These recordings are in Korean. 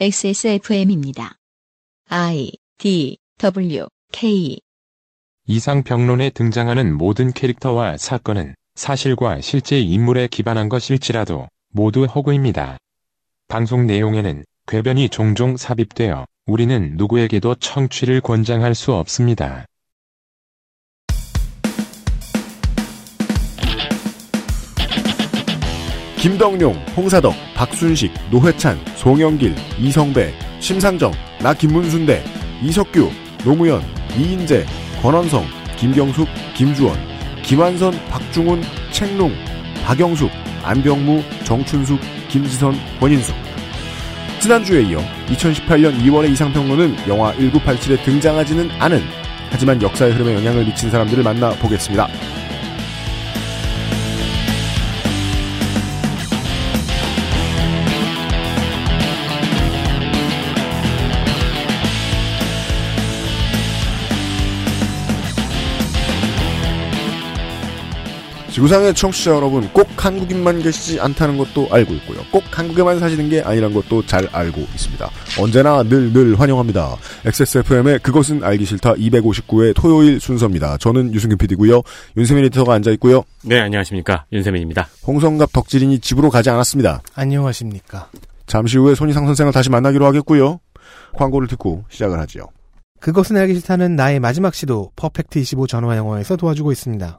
XSFM입니다. I D W K 이상평론에 등장하는 모든 캐릭터와 사건은 사실과 실제 인물에 기반한 것일지라도 모두 허구입니다. 방송 내용에는 궤변이 종종 삽입되어 우리는 누구에게도 청취를 권장할 수 없습니다. 김덕룡, 홍사덕, 박순식, 노회찬, 송영길, 이성배, 심상정, 나 김문순대, 이석규, 노무현, 이인재, 권원성, 김경숙, 김주원, 김한선, 박중훈, 책롱, 박영숙, 안병무, 정춘숙, 김지선, 권인숙. 지난주에 이어 2018년 2월의 이상평론은 영화 1987에 등장하지는 않은 하지만 역사의 흐름에 영향을 미친 사람들을 만나 보겠습니다. 지구상의 청취자 여러분, 꼭 한국인만 계시지 않다는 것도 알고 있고요. 꼭 한국에만 사시는 게 아니란 것도 잘 알고 있습니다. 언제나 늘늘 환영합니다. XSFM의 그것은 알기 싫다 259회 토요일 순서입니다. 저는 유승균 PD고요. 윤세민 에디터가 앉아 있고요. 네, 안녕하십니까. 윤세민입니다. 홍성갑 덕질인이 집으로 가지 않았습니다. 안녕하십니까. 잠시 후에 손희상 선생을 다시 만나기로 하겠고요. 광고를 듣고 시작을 하지요. 그것은 알기 싫다는 나의 마지막 시도 퍼펙트 25 전화 영어에서 도와주고 있습니다.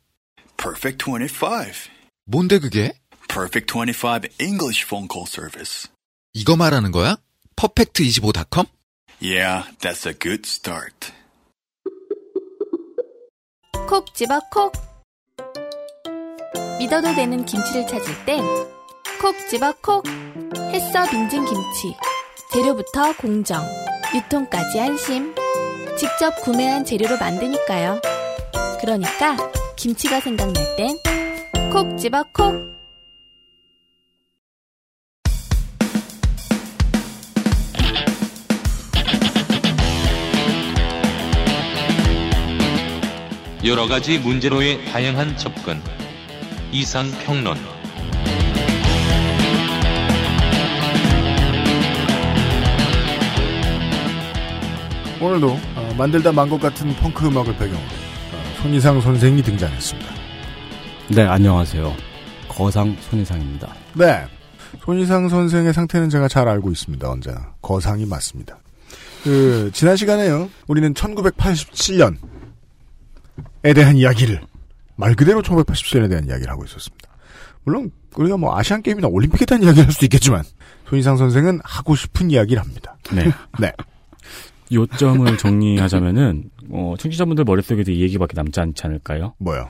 Perfect 25. 뭔데 그게? Perfect 25 English phone call service. 이거 말하는 거야? 퍼펙트25.com? Yeah, that's a good start. 콕 집어 콕 믿어도 되는 김치를 찾을 땐 콕 집어 콕 햇서 빙진 김치 재료부터 공정 유통까지 안심 직접 구매한 재료로 만드니까요 그러니까 김치가 생각날 땐 콕 집어 콕 여러 가지 문제로의 다양한 접근. 이상 평론. 오늘도 어, 만들다 만 것 같은 펑크 음악을 배경으로 어, 손희상 선생이 등장했습니다. 네, 안녕하세요. 거상 손희상입니다. 네. 손희상 선생의 상태는 제가 잘 알고 있습니다. 언제나. 거상이 맞습니다. 그, 지난 시간에요. 우리는 1987년에 대한 이야기를, 말 그대로 1987년에 대한 이야기를 하고 있었습니다. 물론, 우리가 뭐 아시안 게임이나 올림픽에 대한 이야기를 할 수도 있겠지만, 손희상 선생은 하고 싶은 이야기를 합니다. 네. 네. 요점을 정리하자면은, 어, 청취자분들 머릿속에도 이 얘기밖에 남지 않지 않을까요? 뭐요?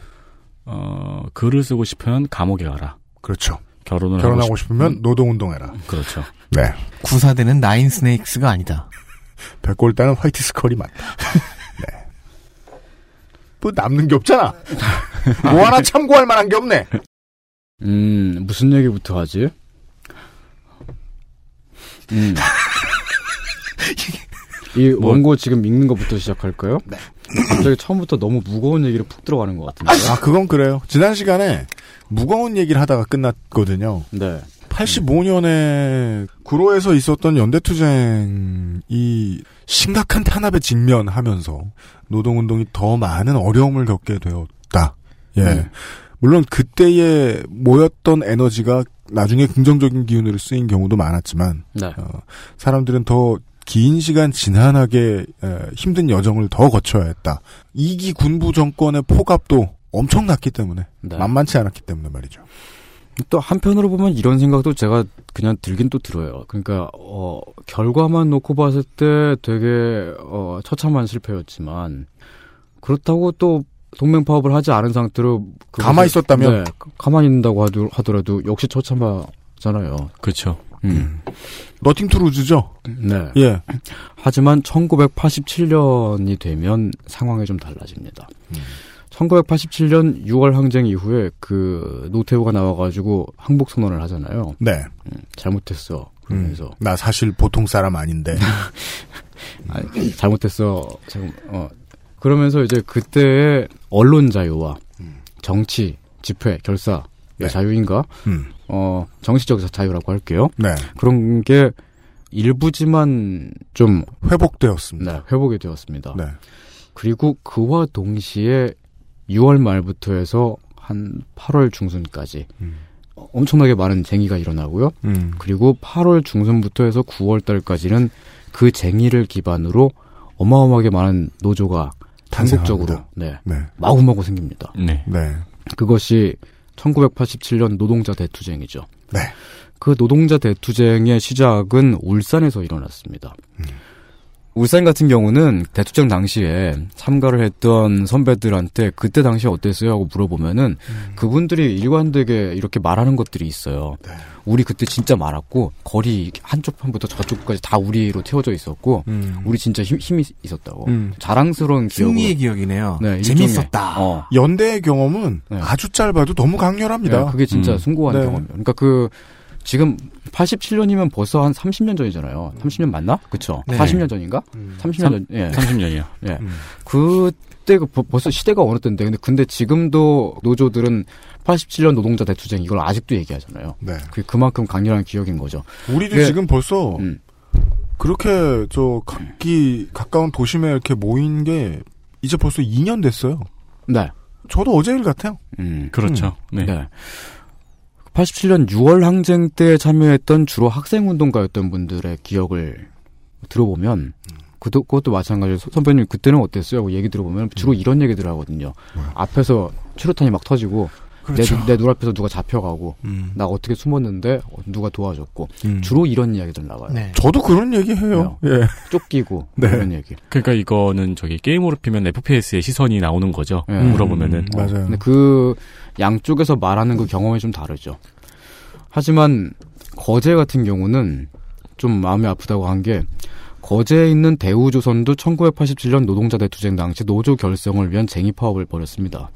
어, 글을 쓰고 싶으면 감옥에 가라. 그렇죠. 결혼을 결혼하고 하고 싶으면 노동운동해라. 그렇죠. 네. 구사대는 나인 스네이크스가 아니다. 백골단은 화이트 스컬이 맞다. 네. 뭐 남는 게 없잖아. 뭐 하나 참고할 만한 게 없네. 음, 무슨 얘기부터 하지? 음. 이 원고 지금 읽는 것부터 시작할까요? 네. 갑자기 처음부터 너무 무거운 얘기를 푹 들어가는 것 같은데. 아, 그건 그래요. 지난 시간에 무거운 얘기를 하다가 끝났거든요. 네. 85년에 구로에서 있었던 연대투쟁이 심각한 탄압에 직면하면서 노동운동이 더 많은 어려움을 겪게 되었다. 예. 음. 물론 그때에 모였던 에너지가 나중에 긍정적인 기운으로 쓰인 경우도 많았지만 네. 어, 사람들은 더 긴 시간 지난하게 에, 힘든 여정을 더 거쳐야 했다. 이기 군부 정권의 포갑도 엄청났기 때문에 네. 만만치 않았기 때문에 말이죠. 또 한편으로 보면 이런 생각도 제가 그냥 들긴 또 들어요. 그러니까 어 결과만 놓고 봤을 때 되게 어 처참한 실패였지만 그렇다고 또 동맹 파업을 하지 않은 상태로 가만히 있었다면? 네, 가만히 있는다고 하더- 하더라도 역시 처참하잖아요. 그렇죠. 음. nothing to lose죠? 네. 예. 하지만 1987년이 되면 상황이 좀 달라집니다. 1987년 6월 항쟁 이후에 그 노태우가 나와가지고 항복 선언을 하잖아요. 네. 음, 잘못했어. 그러면서 음, 나 사실 보통 사람 아닌데. 아니, 잘못했어. 지금 어 그러면서 이제 그때의 언론 자유와 정치, 집회, 결사 의 네. 자유인가? 음. 어 정치적 자유라고 할게요. 네. 그런 게 일부지만 좀 회복되었습니다. 네, 회복이 되었습니다. 네. 그리고 그와 동시에 6월 말부터 해서 한 8월 중순까지 어, 엄청나게 많은 쟁의가 일어나고요. 음. 그리고 8월 중순부터 해서 9월 달까지는 그 쟁의를 기반으로 어마어마하게 많은 노조가 탄생합니다. 네, 네. 마구마구 생깁니다. 네. 네. 그것이 1987년 노동자 대투쟁이죠. 네. 그 노동자 대투쟁의 시작은 울산에서 일어났습니다. 울산 같은 경우는 대투쟁 당시에 참가를 했던 선배들한테 그때 당시에 어땠어요? 하고 물어보면은 그분들이 일관되게 이렇게 말하는 것들이 있어요. 우리 그때 진짜 많았고 거리 한쪽 편부터 저쪽까지 다 우리로 태워져 있었고 우리 진짜 힘, 힘이 있었다고 음. 자랑스러운 기억으로 승리의 기억이네요. 네, 재밌었다. 어. 연대의 경험은 네. 아주 짧아도 너무 강렬합니다. 네, 그게 진짜 음. 숭고한 네. 경험이에요. 그러니까 그 지금 87년이면 벌써 한 30년 전이잖아요. 30년 맞나? 그쵸? 네. 40년 전인가? 30년 전, 예. 30년이요. 예. 음. 그때 그 벌- 벌써 시대가 어느 때인데, 근데, 근데 지금도 노조들은 87년 노동자 대투쟁 이걸 아직도 얘기하잖아요. 네. 그게 그만큼 강렬한 기억인 거죠. 우리도 그게- 지금 벌써 음. 그렇게 저 각기 가까운 도심에 이렇게 모인 게 이제 벌써 2년 됐어요. 네. 저도 어제 일 같아요. 음. 그렇죠. 네. 네. 87년 6월 항쟁 때 참여했던 주로 학생 운동가였던 분들의 기억을 들어보면, 그도, 그것도 마찬가지로 소- 선배님 그때는 어땠어요? 하고 얘기 들어보면 주로 이런 얘기들 하거든요. 앞에서 최루탄이 막 터지고, 그렇죠. 내, 내 눈앞에서 누가 잡혀가고, 음. 나 어떻게 숨었는데 어, 누가 도와줬고, 음. 주로 이런 이야기들 나와요. 네. 저도 그런 얘기 해요. 예. 쫓기고, 네. 이런 얘기. 그러니까 이거는 저기 게임으로 피면 FPS의 시선이 나오는 거죠. 예. 물어보면은. 음, 맞아요. 근데 그 양쪽에서 말하는 그 경험이 좀 다르죠. 하지만 거제 같은 경우는 좀 마음이 아프다고 한 게 거제에 있는 대우조선도 1987년 노동자 대투쟁 당시 노조 결성을 위한 쟁의 파업을 벌였습니다.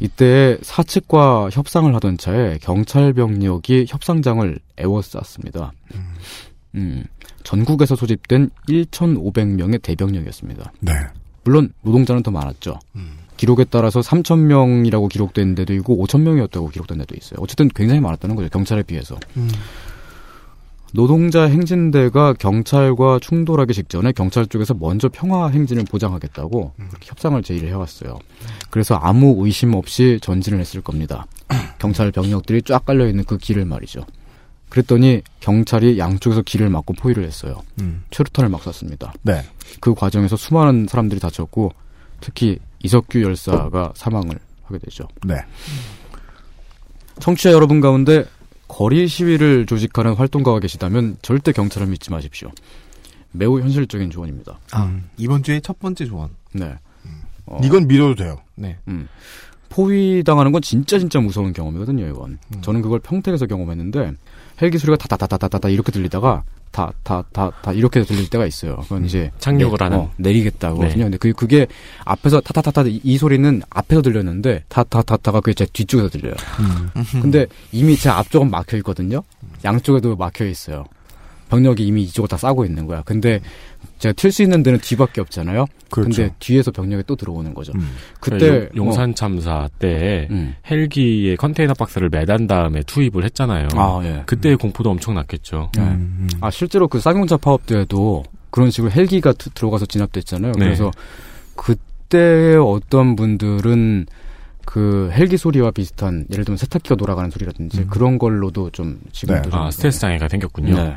이때 사측과 협상을 하던 차에 경찰 병력이 협상장을 에워쌌습니다. 음, 전국에서 소집된 1,500명의 대병력이었습니다. 네. 물론 노동자는 더 많았죠. 음. 기록에 따라서 3,000명이라고 기록된 데도 있고 5,000명이었다고 기록된 데도 있어요. 어쨌든 굉장히 많았다는 거죠. 경찰에 비해서. 음. 노동자 행진대가 경찰과 충돌하기 직전에 경찰 쪽에서 먼저 평화 행진을 보장하겠다고 그렇게 협상을 제의를 해왔어요. 그래서 아무 의심 없이 전진을 했을 겁니다. 경찰 병력들이 쫙 깔려 있는 그 길을 말이죠. 그랬더니 경찰이 양쪽에서 길을 막고 포위를 했어요. 음. 최루탄을 막 쐈습니다. 네. 그 과정에서 수많은 사람들이 다쳤고 특히 이석규 열사가 사망을 하게 되죠. 네. 청취자 여러분 가운데 거리 시위를 조직하는 활동가가 계시다면 절대 경찰을 믿지 마십시오. 매우 현실적인 조언입니다. 아, 이번 주에 첫 번째 조언. 네. 어, 이건 믿어도 돼요. 네. 음. 포위 당하는 건 진짜 진짜 무서운 경험이거든요, 이건. 음. 저는 그걸 평택에서 경험했는데 헬기 소리가 다다다다다다 이렇게 들리다가 다 다 다 다 이렇게 들릴 때가 있어요. 그건 이제 착륙을 내, 하는. 어, 내리겠다고. 네. 네. 근데 그 그게 앞에서 타타타타 이, 이 소리는 앞에서 들렸는데 타타타타가 그게 제 뒤쪽에서 들려요. 근데 이미 제 앞쪽은 막혀 있거든요. 양쪽에도 막혀 있어요. 병력이 이미 이쪽을 다 싸고 있는 거야. 근데 제가 튈 수 있는 데는 뒤밖에 없잖아요. 그렇죠. 근데 뒤에서 병력이 또 들어오는 거죠. 음. 그때 용- 용산 참사 때 어, 음. 헬기에 컨테이너 박스를 매단 다음에 투입을 했잖아요. 아, 예. 그때의 공포도 엄청 났겠죠. 네. 음, 음. 아 실제로 그 쌍용차 파업 때에도 그런 식으로 헬기가 드- 들어가서 진압됐잖아요. 네. 그래서 그때 어떤 분들은 그 헬기 소리와 비슷한 예를 들면 세탁기가 돌아가는 소리라든지 그런 걸로도 좀 지금도 네. 좀 아, 스트레스 장애가 생겼군요. 네.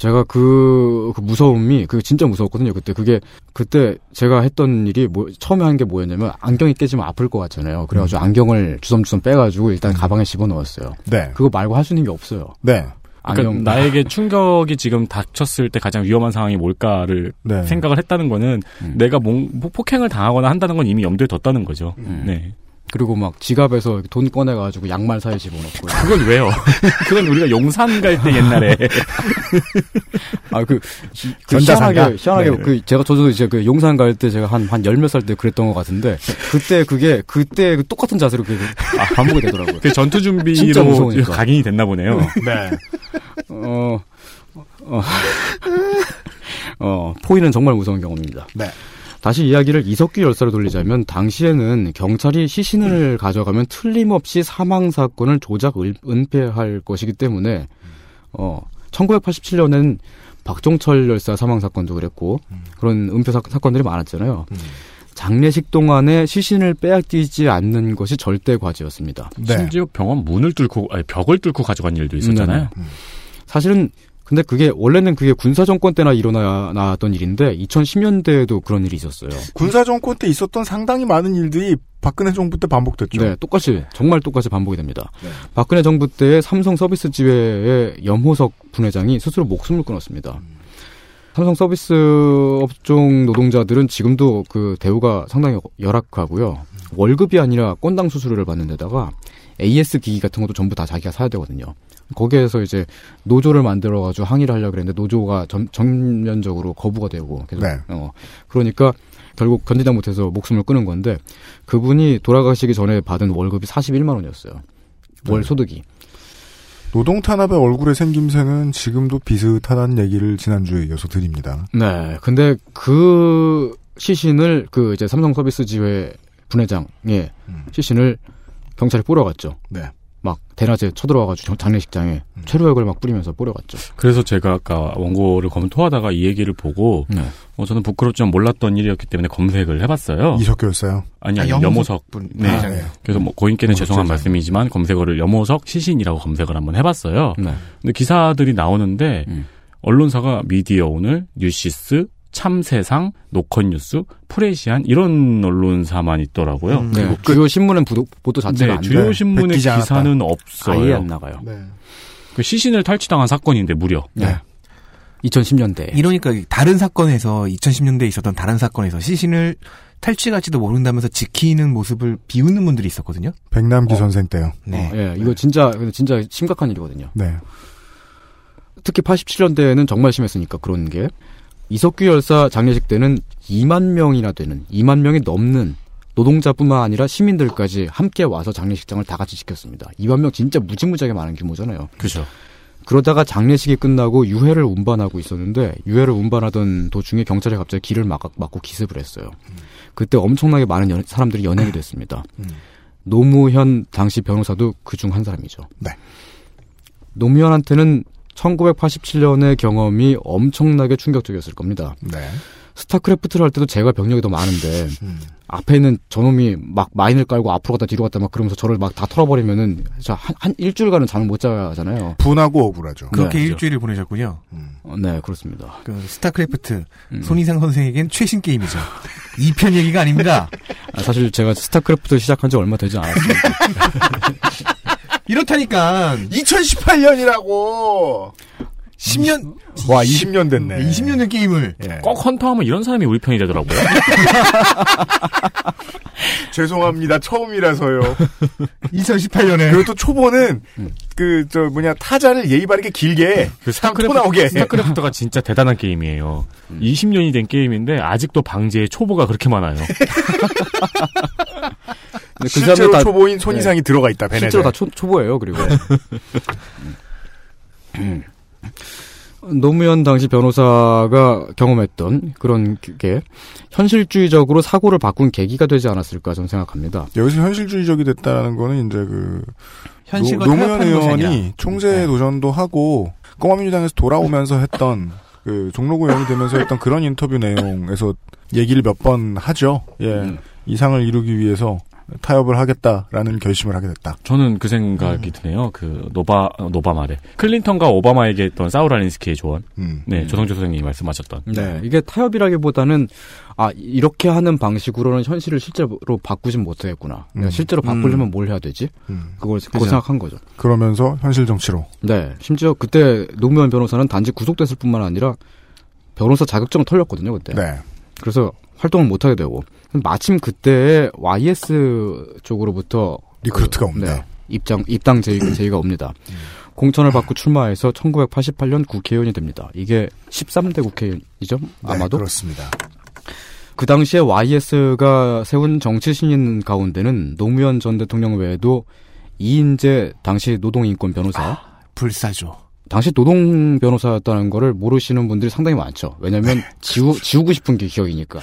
제가 그, 그 무서움이 그 진짜 무서웠거든요. 그때 그게 그때 제가 했던 일이 뭐 처음에 한 게 뭐였냐면 안경이 깨지면 아플 것 같잖아요. 그래가지고 안경을 주섬주섬 빼가지고 일단 가방에 집어 넣었어요. 네. 그거 말고 할 수 있는 게 없어요. 네. 그러니까 안경 나에게 충격이 지금 닥쳤을 때 가장 위험한 상황이 뭘까를 네. 생각을 했다는 거는 음. 내가 몽- 뭐 폭행을 당하거나 한다는 건 이미 염두에 뒀다는 거죠. 음. 네. 그리고 막 지갑에서 돈 꺼내가지고 양말 사이에 집어넣고. 그건 왜요? 그건 우리가 용산 갈 때 옛날에. 아, 그, 그 전자상가? 희한하게, 희한하게, 네. 그, 제가 저도 이제 그 용산 갈 때 제가 한, 한 열 몇 살 때 그랬던 것 같은데, 그때 그게, 그때 그 똑같은 자세로 그게 아, 반복이 되더라고요. 그 전투 준비로. 각인이 됐나 보네요. 네. 어, 어, 어, 포위는 정말 무서운 경험입니다. 네. 다시 이야기를 이석규 열사로 돌리자면 당시에는 경찰이 시신을 가져가면 틀림없이 사망 사건을 조작 을- 은폐할 것이기 때문에 어 1987년엔 박종철 열사 사망 사건도 그랬고 그런 은폐 사, 사건들이 많았잖아요. 장례식 동안에 시신을 빼앗기지 않는 것이 절대 과제였습니다. 네. 심지어 병원 문을 뚫고 아니 벽을 뚫고 가져간 일도 있었잖아요. 네. 사실은 근데 그게 원래는 그게 군사 정권 때나 일어나던 일인데 2010년대에도 그런 일이 있었어요. 군사 정권 때 있었던 상당히 많은 일들이 박근혜 정부 때 반복됐죠. 네, 똑같이 정말 똑같이 반복이 됩니다. 박근혜 정부 때 삼성 서비스 지회의 염호석 분회장이 스스로 목숨을 끊었습니다. 삼성 서비스 업종 노동자들은 지금도 그 대우가 상당히 열악하고요. 월급이 아니라 건당 수수료를 받는 데다가 AS 기기 같은 것도 전부 다 자기가 사야 되거든요. 거기에서 이제 노조를 만들어가지고 항의를 하려고 그랬는데 노조가 전, 전면적으로 거부가 되고 계속 네. 어 그러니까 결국 견디다 못해서 목숨을 끊은 건데 그분이 돌아가시기 전에 받은 월급이 41만 원이었어요. 월 소득이. 노동 탄압의 얼굴의 생김새는 지금도 비슷하다는 얘기를 지난주에 이어서 드립니다. 네. 근데 그 시신을 그 이제 삼성 서비스 지회 분회장의 시신을 경찰이 뿌려갔죠. 네. 막 대낮에 쳐들어와가지고 정- 장례식장에 최루액을 막 뿌리면서 뿌려갔죠. 그래서 제가 아까 원고를 검토하다가 이 얘기를 보고 네. 어, 저는 부끄럽지만 몰랐던 일이었기 때문에 검색을 해봤어요. 이석규였어요. 아니 아, 아니 염호석 염호석 분. 네. 아, 네. 그래서 뭐 고인께는 죄송한. 말씀이지만 검색어를 염호석 시신이라고 검색을 한번 해봤어요. 네. 근데 기사들이 나오는데 음. 언론사가 미디어 오늘, 뉴시스, 참세상, 노컷뉴스, 프레시안 이런 언론사만 있더라고요. 음, 네. 주요 신문은 보도, 보도 자체가 네, 안 주요 돼요. 신문의 베끼지 않았다. 기사는 없어요. 아예 안 나가요. 네. 그 시신을 탈취당한 사건인데 무려. 네. 2010년대. 이러니까 다른 사건에서 2010년대에 있었던 다른 사건에서 시신을 탈취할지도 모른다면서 지키는 모습을 비웃는 분들이 있었거든요. 백남기 선생 때요. 네. 어, 예, 이거 진짜 진짜 심각한 일이거든요. 네. 특히 87년대에는 정말 심했으니까 그런 게 이석규 열사 장례식 때는 2만 명이나 되는 2만 명이 넘는 노동자뿐만 아니라 시민들까지 함께 와서 장례식장을 다 같이 지켰습니다. 2만 명 진짜 무지무지하게 많은 규모잖아요. 그죠. 그러다가 장례식이 끝나고 유해를 운반하고 있었는데 유해를 운반하던 도중에 경찰이 갑자기 길을 막, 막고 기습을 했어요. 그때 엄청나게 많은 연- 사람들이 연행이 됐습니다. 노무현 당시 변호사도 그 중 한 사람이죠. 네. 노무현한테는 1987년의 경험이 엄청나게 충격적이었을 겁니다. 네. 스타크래프트를 할 때도 제가 병력이 더 많은데 음. 앞에 있는 저놈이 막 mine을 깔고 앞으로 갔다 뒤로 갔다 막 그러면서 저를 막 다 털어버리면은 한, 한 일주일간은 잠을 못 자잖아요. 분하고 억울하죠. 그렇게 네, 일주일을 보내셨군요. 어, 네, 그렇습니다. 그 스타크래프트 음. 손이상 선생에겐 최신 게임이죠. 2편 얘기가 아닙니다. 아, 사실 제가 스타크래프트 시작한 지 얼마 되지 않았어요. 이렇다니까 2018년이라고! 10년 와, 20년 됐네. 20년 된 게임을 예. 꼭 헌터하면 이런 사람이 우리 편이 되더라고요. 죄송합니다. 처음이라서요. 2018년에 그리고 또 초보는, 그, 저, 뭐냐, 타자를 예의 바르게 길게, 그토 나오게. 스타크래프트가 진짜 대단한 게임이에요. 20년이 된 게임인데 아직도 방제에 초보가 그렇게 많아요. 그 실제로 다 초보인 손 이상이 들어가 있다, 베네에. 실제로 다 초, 초보예요. 그리고 음. 노무현 당시 변호사가 경험했던 그런 게 현실주의적으로 사고를 바꾼 계기가 되지 않았을까 저는 생각합니다. 여기서 현실주의적이 됐다라는 거는 이제 그, 현실과 노, 무현 의원이. 총재 네. 도전도 하고 꼬마민주당에서 돌아오면서 했던 그 종로구 의원이 되면서 했던 그런 인터뷰 내용에서 얘기를 몇 번 하죠. 예. 음. 이상을 이루기 위해서 타협을 하겠다라는 결심을 하게 됐다. 저는 그 생각이 드네요. 그 노바 노바 말에 클린턴과 오바마에게 했던 사울 알린스키의 조언. 음. 네, 조성주 선생님이 말씀하셨던. 네, 이게 타협이라기보다는 아 이렇게 하는 방식으로는 현실을 실제로 바꾸진 못하겠구나. 내가 음. 실제로 바꾸려면 뭘 해야 되지? 음. 그걸 그거 그죠. 생각한 거죠. 그러면서 현실 정치로. 네, 심지어 그때 노무현 변호사는 단지 구속됐을 뿐만 아니라 변호사 자격증을 털렸거든요 그때. 네. 그래서 활동을 못 하게 되고 마침 그때 YS 쪽으로부터 recruit가 옵니다. 네, 입장 입당 제의, 제의가 옵니다. 공천을 받고 출마해서 1988년 국회의원이 됩니다. 이게 13대 국회의원이죠? 아마도 네, 그렇습니다. 그 당시에 YS가 세운 정치 신인 가운데는 노무현 전 대통령 외에도 이인제 당시 노동인권 변호사 불사조. 당시 노동 변호사였다는 거를 모르시는 분들이 상당히 많죠. 왜냐면 지우, 지우고 싶은 게 기억이니까.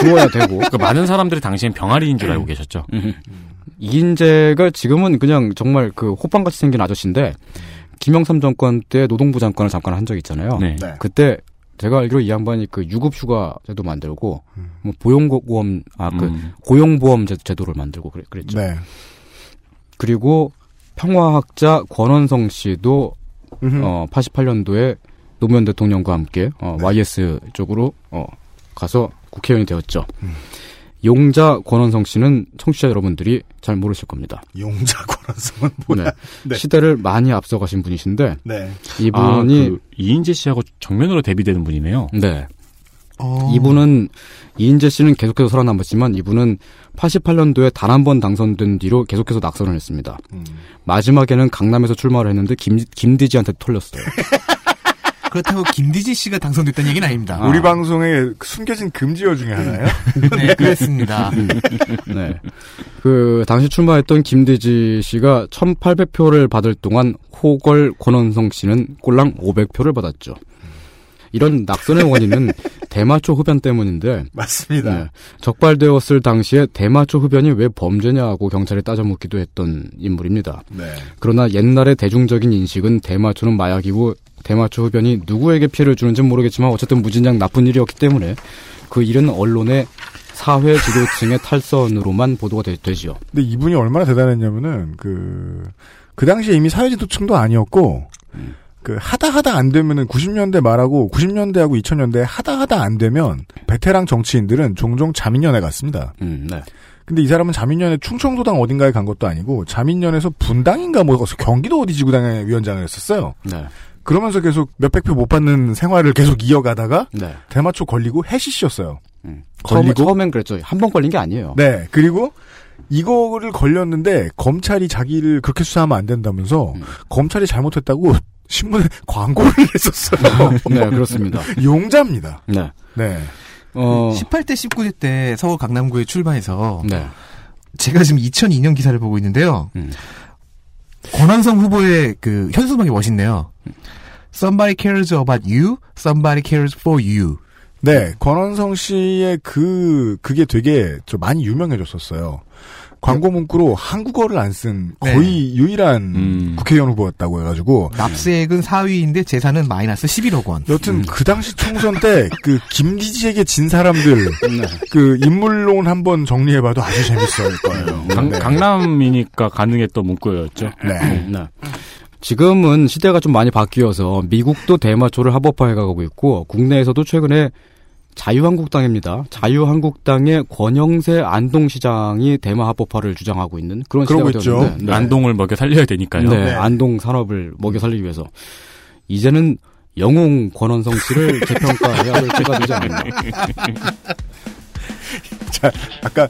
지워야 되고. 그러니까 많은 사람들이 당시엔 병아리인 줄 알고 계셨죠. 이인재가 지금은 그냥 정말 그 호빵같이 생긴 아저씨인데 김영삼 정권 때 노동부 장관을 잠깐 한 적이 있잖아요. 네. 네. 그때 제가 알기로 이 양반이 그 유급휴가 제도 만들고 뭐 보용보험 아그 음. 고용보험 제- 제도를 만들고 그랬, 그랬 죠. 네. 그리고 평화학자 권원성 씨도 음흠. 어 88년도에 노무현 대통령과 함께 어 YS 쪽으로 어 가서 국회의원이 되었죠. 음. 용자 권원성 씨는 청취자 여러분들이 잘 모르실 겁니다. 용자 권한성은 뭐야? 네. 네. 시대를 많이 앞서가신 분이신데 네. 이분이 아, 그 이인재 씨하고 정면으로 데뷔되는 분이네요. 네. 어. 이분은 이인재 씨는 계속해서 살아남았지만 이분은 88년도에 단 한 번 당선된 뒤로 계속해서 낙선을 했습니다. 음. 마지막에는 강남에서 출마를 했는데 김, 김디지한테 털렸어요. 그렇다고 김디지 씨가 당선됐다는 얘기는 아닙니다. 우리 방송에 숨겨진 금지어 중에 하나예요? 네, 그렇습니다. 네. 그 당시 출마했던 김대지 씨가 1,800표를 받을 동안 호걸 권원성 씨는 꼴랑 500표를 받았죠. 이런 낙선의 원인은 대마초 흡연 때문인데 맞습니다. 네. 적발되었을 당시에 대마초 흡연이 왜 범죄냐고 경찰에 따져 묻기도 했던 인물입니다. 네. 그러나 옛날의 대중적인 인식은 대마초는 마약이고 대마초 흡연이 누구에게 피해를 주는지는 모르겠지만 어쨌든 무진장 나쁜 일이었기 때문에 그 일은 언론의 사회 지도층의 탈선으로만 보도가 되, 되지요. 근데 이분이 얼마나 대단했냐면은 그, 그 당시에 이미 사회 지도층도 아니었고, 그 하다 하다 안 되면은 90년대 말하고 90년대하고 2000년대 하다 하다 안 되면 베테랑 정치인들은 종종 자민련에 갔습니다. 음, 네. 근데 이 사람은 자민련에 충청도당 어딘가에 간 것도 아니고 자민련에서 분당인가 뭐 경기도 어디 지구당의 위원장을 했었어요. 네. 그러면서 계속 몇백 표 못 받는 생활을 계속 이어가다가 네. 대마초 걸리고 해시씨였어요. 음. 처음에, 처음엔 그랬죠. 한 번 걸린 게 아니에요. 네. 그리고 이거를 걸렸는데 검찰이 자기를 그렇게 수사하면 안 된다면서 음. 검찰이 잘못했다고 신문에 광고를 했었어요. 네, 그렇습니다. 용자입니다. 네. 네. 어, 18대 19대 때 서울 강남구에 출마해서 네. 제가 지금 2002년 기사를 보고 있는데요. 음. 권한성 후보의 그 현수막이 멋있네요. Somebody cares about you, somebody cares for you. 네. 권원성 씨의 그, 그게 되게 좀 많이 유명해졌었어요. 광고 문구로 한국어를 안 쓴 거의 유일한 음. 국회의원 후보였다고 해가지고 납세액은 4위인데 재산은 마이너스 11억 원. 여튼 그 당시 총선 때 그 김기지에게 진 사람들 네. 그 인물론 한번 정리해봐도 아주 재밌을 거예요. 강, 네. 강남이니까 가능했던 문구였죠. 네. 네. 지금은 시대가 좀 많이 바뀌어서 미국도 대마초를 합법화해가고 있고 국내에서도 최근에 자유한국당입니다. 자유한국당의 권영세 안동시장이 대마 합법화를 주장하고 있는 그런 그러고 있죠. 네. 안동을 먹여 살려야 되니까요. 네, 네. 안동 산업을 먹여 살리기 위해서 이제는 영웅 권원성 씨를 재평가해야 할 때가 되지 않나. 자, 아까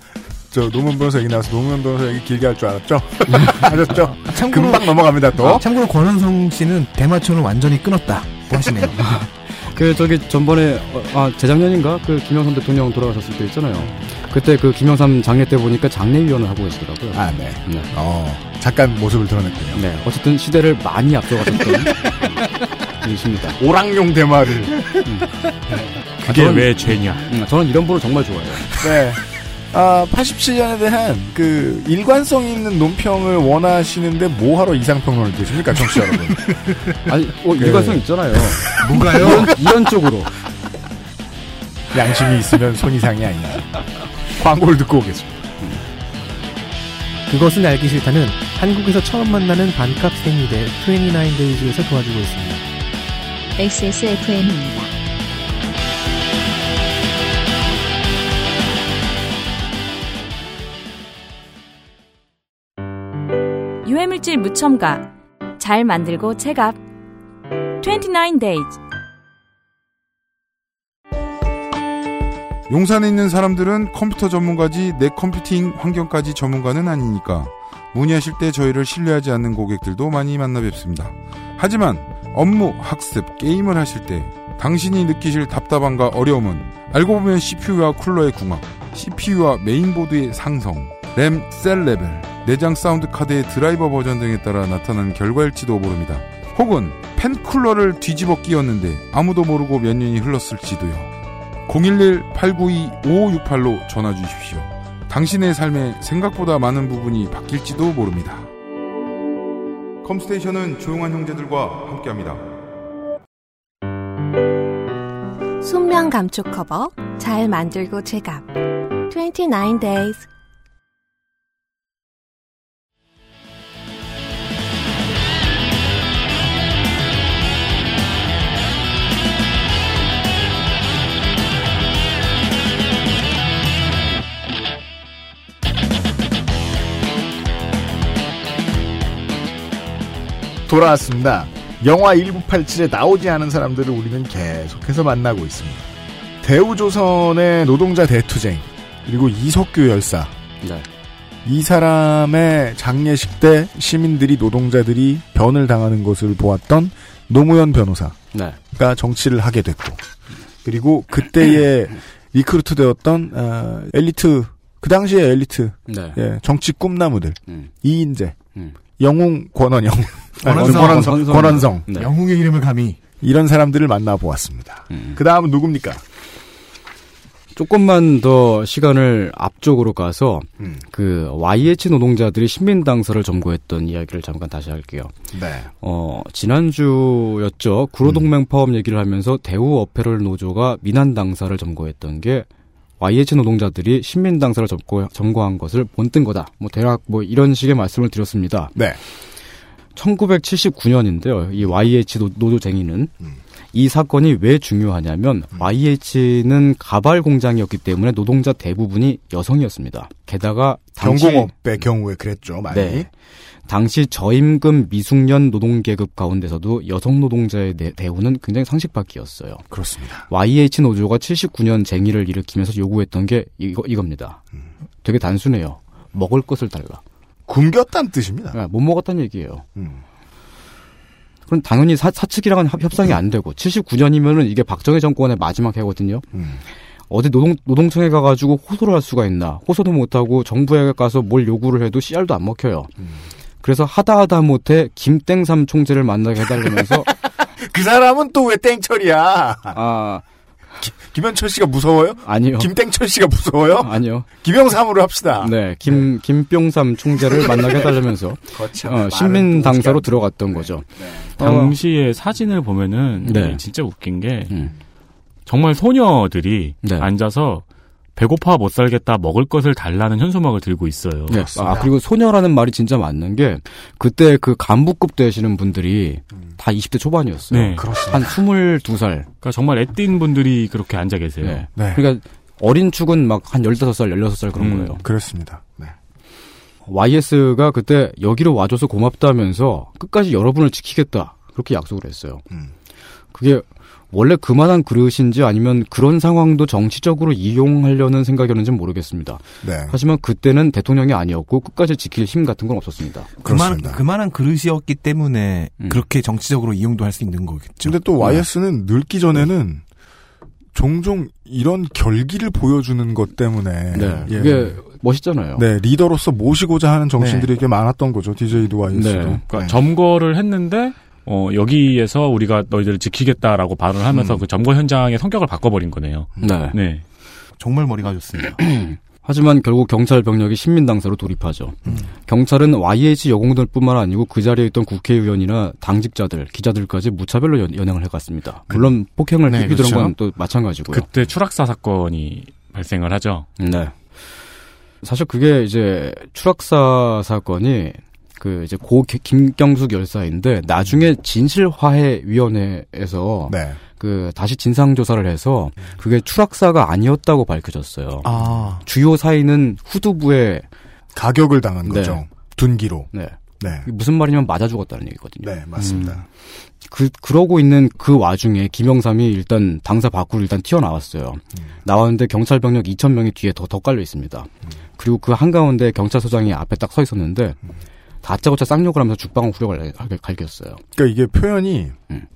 저 노무현 변호사 얘기 나와서 노무현 변호사 얘기 길게 할 줄 알았죠? 아셨죠? 참고로, 금방 넘어갑니다 또. 참고로 권한성 씨는 대마초는 완전히 끊었다. 고 하시네요. 그 저기 전번에 어, 아 재작년인가 그 김영삼 대통령 돌아가셨을 때 있잖아요. 그때 그 김영삼 장례 때 보니까 장례위원을 하고 계시더라고요. 아, 네. 네. 어, 잠깐 모습을 드러냈군요. 네. 어쨌든 시대를 많이 앞서가셨던 분이십니다. 오랑용 대마를. 그게 저는- 왜 죄냐? 음, 저는 이런 분을 정말 좋아해요. 네. 아, 87년에 대한 그 일관성 있는 논평을 원하시는데 뭐하러 이상평론을 드십니까, 청취자 여러분? 아니, 어, 그- 일관성 있잖아요. 뭔가요? 이런, 이런 쪽으로. 양심이 있으면 손이상이 아니다. 광고를 듣고 오겠습니다. 그것은 알기 싫다는 한국에서 처음 만나는 반값 생리대 29데이즈에서 도와주고 있습니다. XSFM입니다. 유해물질 무첨가. 잘 만들고 체갑 29 days. 용산에 있는 사람들은 컴퓨터 전문가지 내 컴퓨팅 환경까지 전문가는 아니니까 문의하실 때 저희를 신뢰하지 않는 고객들도 많이 만나 뵙습니다. 하지만 업무, 학습, 게임을 하실 때 당신이 느끼실 답답함과 어려움은 알고 보면 CPU와 쿨러의 궁합, CPU와 메인보드의 상성, 램, 셀 레벨, 내장 사운드 카드의 드라이버 버전 등에 따라 나타난 결과일지도 모릅니다. 혹은 팬 쿨러를 뒤집어 끼웠는데 아무도 모르고 몇 년이 흘렀을지도요. 011-892-5568로 전화 주십시오. 당신의 삶에 생각보다 많은 부분이 바뀔지도 모릅니다. 컴스테이션은 조용한 형제들과 함께합니다. 순면 감촉 커버 잘 만들고 제갑 29 days 돌아왔습니다. 영화 1987에 나오지 않은 사람들을 우리는 계속해서 만나고 있습니다. 대우조선의 노동자 대투쟁 그리고 이석규 열사 네. 이 사람의 장례식 때 시민들이 노동자들이 변을 당하는 것을 보았던 노무현 변호사가 네. 정치를 하게 됐고 그리고 그때의 recruit 되었던 어, 엘리트 그 당시의 엘리트 네. 예, 정치 꿈나무들 음. 이인제 음. 영웅 권원영 권원성. 권원성 권원성. 네. 영웅의 이름을 감히 이런 사람들을 만나보았습니다. 음. 그 다음은 누굽니까? 조금만 더 시간을 앞쪽으로 가서 음. 그 YH 노동자들이 신민당사를 점거했던 이야기를 잠깐 다시 할게요. 네. 어, 지난주였죠. 구로동맹 파업 얘기를 하면서 대우 어페럴 노조가 민한당사를 점거했던 게 YH 노동자들이 신민당사를 점거, 점거한 것을 본뜬 거다. 뭐 대략 뭐 이런 식의 말씀을 드렸습니다. 네. 1979년인데요. 이 YH 노, 노조쟁이는 음. 이 사건이 왜 중요하냐면 YH는 가발 공장이었기 때문에 노동자 대부분이 여성이었습니다. 게다가 당시 경공업의 경우에 그랬죠, 많이. 네. 당시 저임금 미숙년 노동계급 가운데서도 여성 노동자의 대- 대우는 굉장히 상식밖이었어요. 그렇습니다. YH 노조가 79년 쟁의를 일으키면서 요구했던 게 이거, 이겁니다. 되게 단순해요. 먹을 것을 달라. 굶겼다는 뜻입니다. 네, 못 먹었다는 얘기예요. 음. 그럼 당연히 사, 사측이랑은 협- 협상이 안 되고 79년이면은 이게 박정희 정권의 마지막 해거든요. 음. 어디 노동 노동청에 가가지고 호소를 할 수가 있나? 호소도 못하고 정부에 가서 뭘 요구를 해도 씨알도 안 먹혀요. 음. 그래서 하다 하다 못해 김땡삼 총재를 만나게 해달라면서 그 사람은 또 왜 땡철이야? 아 김현철 씨가 무서워요? 아니요. 김땡철 씨가 무서워요? 아니요. 김영삼으로 합시다. 네, 김 김뿅삼 총재를 만나게 해달라면서 거참 어, 말은 신민 또 당사로 어떻게 들어갔던 거죠. 당시의 사진을 보면은 네. 진짜 웃긴 게 음. 정말 소녀들이 네. 앉아서 배고파 못 살겠다 먹을 것을 달라는 현수막을 들고 있어요. 네. 아, 그리고 소녀라는 말이 진짜 맞는 게, 그때 그 간부급 되시는 분들이 다 20대 초반이었어요. 네. 한 22살. 그러니까 정말 애띤 분들이 그렇게 앉아 계세요. 네. 네. 그러니까 어린 축은 막 한 15살, 16살 그런 음. 거예요. 그렇습니다. 네. YS가 그때 여기로 와줘서 고맙다면서 끝까지 여러분을 지키겠다. 그렇게 약속을 했어요. 음. 그게 원래 그만한 그릇인지 아니면 그런 상황도 정치적으로 이용하려는 생각이었는지는 모르겠습니다. 네. 하지만 그때는 대통령이 아니었고 끝까지 지킬 힘 같은 건 없었습니다. 그만. 그만한 그릇이었기 때문에 음. 그렇게 정치적으로 이용도 할 수 있는 거겠죠. 근데 또 YS는 늙기 전에는 종종 이런 결기를 보여주는 것 때문에 네. 예. 그게 멋있잖아요. 네, 리더로서 모시고자 하는 정신들이 꽤 많았던 거죠. DJ도 YS도. 네. 그러니까 점거를 했는데 어, 여기에서 우리가 너희들을 지키겠다라고 발언을 하면서 음. 그 점거 현장의 성격을 바꿔버린 거네요. 네. 네. 정말 머리가 좋습니다. 하지만 결국 경찰 병력이 신민당사로 돌입하죠. 경찰은 YH 여공들뿐만 아니고 그 자리에 있던 국회의원이나 당직자들, 기자들까지 무차별로 연, 연행을 해갔습니다. 물론 폭행을 네, 휘두른 그렇죠. 건또 마찬가지고요. 그때 추락사 사건이 발생을 하죠. 네. 사실 그게 이제 추락사 사건이 그 이제 고 기- 김경숙 열사인데 나중에 진실화해위원회에서 네. 그 다시 진상 조사를 해서 그게 추락사가 아니었다고 밝혀졌어요. 아, 주요 사인은 후두부에 가격을 당한 네. 거죠. 둔기로. 네. 네. 무슨 말이냐면 맞아 죽었다는 얘기거든요. 네, 맞습니다. 그 그러고 있는 그 와중에 김영삼이 일단 당사 밖으로 일단 튀어나왔어요. 나왔는데 경찰 병력 2천 명이 뒤에 더, 더 깔려 있습니다. 그리고 그 한가운데 경찰서장이 앞에 딱 서 있었는데 다짜고짜 쌍욕을 하면서 죽방을 후려갈 갈겼어요. 그러니까 이게 표현이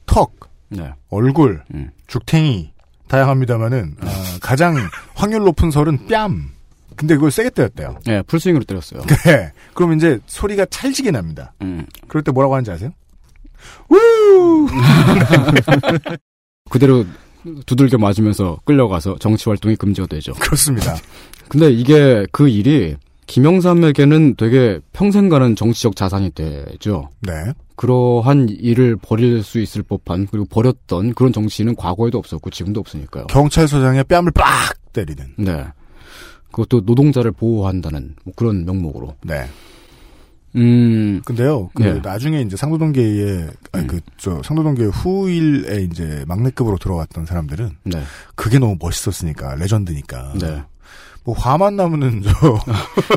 턱, 네. 얼굴, 죽탱이 다양합니다만은 아, 가장 확률 높은 설은 뺨. 근데 그걸 세게 때렸대요. 네, 풀스윙으로 때렸어요. 네. 그럼 이제 소리가 찰지게 납니다. 음. 그럴 때 뭐라고 하는지 아세요? 우! 그대로 두들겨 맞으면서 끌려가서 정치 활동이 금지가 되죠. 그렇습니다. 근데 이게 그 일이 김영삼에게는 되게 평생 가는 정치적 자산이 되죠. 네. 그러한 일을 벌일 수 있을 법한 그리고 벌였던 그런 정치인은 과거에도 없었고 지금도 없으니까요. 경찰서장의 뺨을 빡 때리는. 네. 그것도 노동자를 보호한다는 뭐 그런 명목으로. 네. 음. 근데요, 그 네. 나중에 이제 상도동계의 아니 그저 상도동계 후일에 이제 막내급으로 들어갔던 사람들은 네. 그게 너무 멋있었으니까 레전드니까. 네. 뭐 화만 나면은 저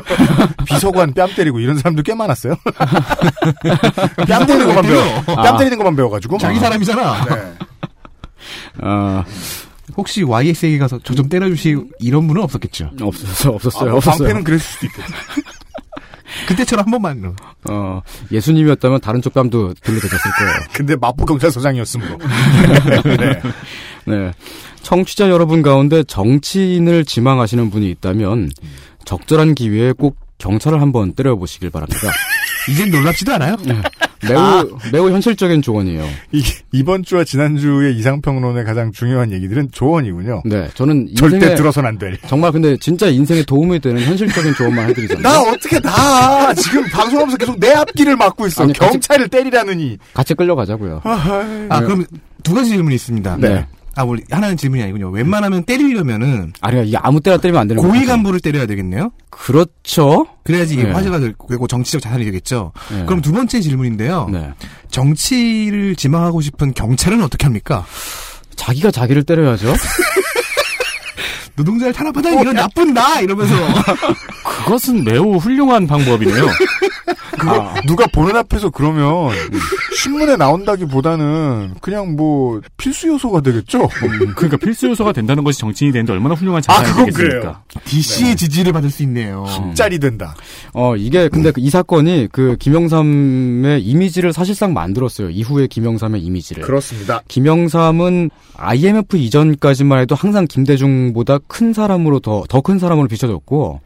비서관 뺨 때리고 이런 사람들 꽤 많았어요. 뺨 때리는 것만 배워. 뺨 때리는 것만 배워가지고. 자기 사람이잖아. 네. 아, 혹시 YS에게 가서 저 좀 때려주시 이런 분은 없었겠죠. 없었어, 없었어요. 아, 뭐 없었어요. 방패는 그랬을 수도 있겠지. 그때처럼 한 번만. 어, 예수님이었다면 다른 쪽 뺨도 들려대줬을 거예요. 근데 마포 경찰서장이었으므로. 네. 네. 청취자 여러분 가운데 정치인을 지망하시는 분이 있다면 적절한 기회에 꼭 경찰을 한번 때려보시길 바랍니다. 이젠 놀랍지도 않아요? 매우 매우 현실적인 조언이에요. 이, 이번 주와 지난 주의 이상평론의 가장 중요한 얘기들은 조언이군요. 네, 저는 절대 인생에 들어선 안 될. 정말 근데 진짜 인생에 도움이 되는 현실적인 조언만 해드리잖아요. 나 어떻게 나 지금 방송하면서 계속 내 앞길을 막고 있어. 아니, 같이- 경찰을 때리라느니. 같이 끌려가자고요. 아, 그럼 두 가지 질문이 있습니다. 네. 아, 우리 하나는 질문이 아니군요. 웬만하면 때리려면은 아니야, 이게 아무 때나 때리면 안 되는 고위. 간부를 때려야 되겠네요. 그렇죠. 그래야지 이게 네. 화제가 되고 정치적 자산이 되겠죠. 네. 그럼 두 번째 질문인데요. 네. 정치를 지망하고 싶은 경찰은 어떻게 합니까? 자기가 자기를 때려야죠. 노동자를 탄압하다 이건 나쁜 나 이러면서 그것은 매우 훌륭한 방법이네요. 그거 누가 보는 앞에서 그러면 신문에 나온다기보다는 그냥 뭐 필수 요소가 되겠죠. 그러니까 필수 요소가 된다는 것이 정치인이 되는데 얼마나 훌륭한 아, 자산이 그건 되겠습니까? 그래요. DC의 지지를 받을 수 있네요. 짤이 된다. 어, 이게 근데 그이 사건이 그 김영삼의 이미지를 사실상 만들었어요. 이후에 김영삼의 이미지를. 그렇습니다. 김영삼은 IMF 이전까지만 해도 항상 김대중보다 큰 사람으로 더, 더 큰 사람으로 비춰졌고,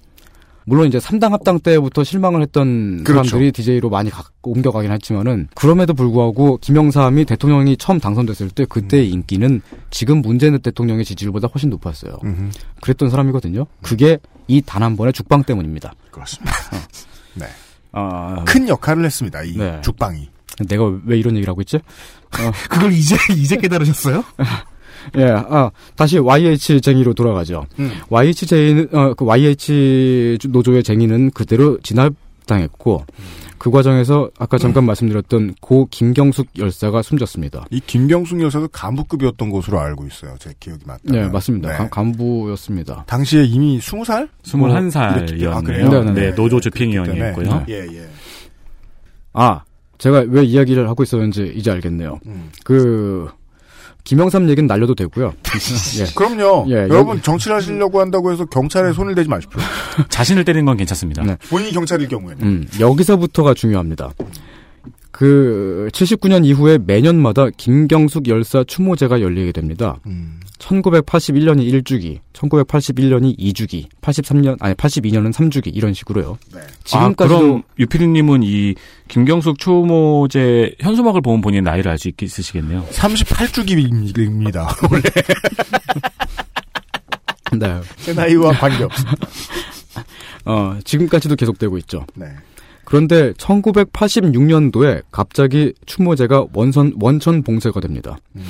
물론 이제 3당 합당 때부터 실망을 했던 그렇죠. 사람들이 DJ로 많이 가- 옮겨가긴 했지만은, 그럼에도 불구하고 김영삼이 대통령이 처음 당선됐을 때 그때의 인기는 지금 문재인 대통령의 지지율보다 훨씬 높았어요. 음흠. 그랬던 사람이거든요. 그게 이 단 한 번의 죽방 때문입니다. 그렇습니다. 네. 아, 큰 역할을 했습니다. 이 네. 죽방이. 내가 왜 이런 얘기를 하고 있지? 그걸 이제 이제 깨달으셨어요? 예, 아, 다시 YH 쟁의로 돌아가죠. 음. YH 쟁의는, 어, 그 YH 노조의 쟁의는 그대로 진압당했고, 그 과정에서 아까 잠깐 말씀드렸던 고 김경숙 열사가 숨졌습니다. 이 김경숙 여사도 간부급이었던 것으로 알고 있어요. 제 기억이 맞다면. 네, 맞습니다. 네. 간- 간부였습니다. 당시에 이미 20살? 21살이었네요. 아, 그래요? 네, 네, 네, 네. 노조 집행위원이었고요. 예, 예. 아, 제가 왜 이야기를 하고 있었는지 이제 알겠네요. 음. 그, 김영삼 얘기는 날려도 되고요. 예. 그럼요. 예, 여러분 여기- 정치를 하시려고 한다고 해서 경찰에 손을 대지 마십시오. 자신을 때리는 건 괜찮습니다. 네. 본인이 경찰일 경우에는. 음, 여기서부터가 중요합니다. 그 79년 이후에 매년마다 김경숙 열사 추모제가 열리게 됩니다. 음. 1981년이 1주기, 1981년이 2주기, 83년 아니 82년은 3주기 이런 식으로요. 네. 아, 지금까지도 그럼 유피디님은 이 김경숙 추모제 현수막을 보면 본인 나이를 알 수 있으시겠네요. 38주기입니다. 원래 네. 제 나이와 관계 없습니다. 어, 지금까지도 계속되고 있죠. 네. 그런데 1986년도에 갑자기 추모제가 원선 원천 봉쇄가 됩니다. 음.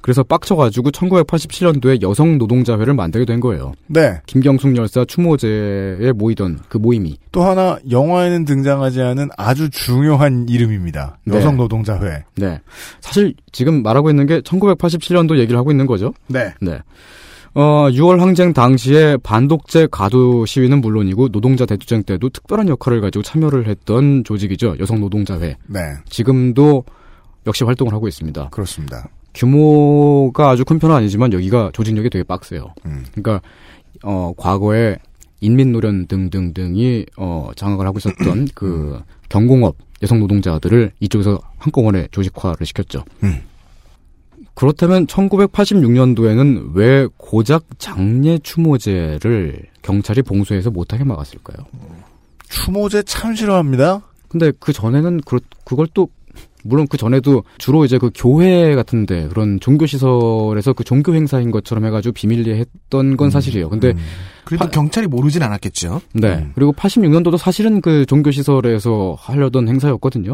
그래서 빡쳐가지고 1987년도에 여성 노동자회를 만들게 된 거예요. 네. 김경숙 열사 추모제에 모이던 그 모임이 또 하나 영화에는 등장하지 않은 아주 중요한 이름입니다. 네. 여성 노동자회. 네. 사실 지금 말하고 있는 게 1987년도 얘기를 하고 있는 거죠. 네. 네. 어, 6월 항쟁 당시에 반독재 가두 시위는 물론이고 노동자 대투쟁 때도 특별한 역할을 가지고 참여를 했던 조직이죠. 여성 노동자회. 네. 지금도 역시 활동을 하고 있습니다. 그렇습니다. 규모가 아주 큰 편은 아니지만 여기가 조직력이 되게 빡세요. 음. 그러니까 어 과거에 인민노련 등등등이 어 장악을 하고 있었던 그 경공업 여성 노동자들을 이쪽에서 한꺼번에 조직화를 시켰죠. 음. 그렇다면 1986년도에는 왜 고작 장례 추모제를 경찰이 봉쇄해서 못하게 막았을까요? 추모제 참 싫어합니다. 근데 그 전에는 그 그걸 또 물론 그 전에도 주로 이제 그 교회 같은데 그런 종교 시설에서 그 종교 행사인 것처럼 해가지고 비밀리에 했던 건 사실이에요. 근데 그래도 경찰이 모르진 않았겠죠. 네. 그리고 86년도도 사실은 그 종교 시설에서 하려던 행사였거든요.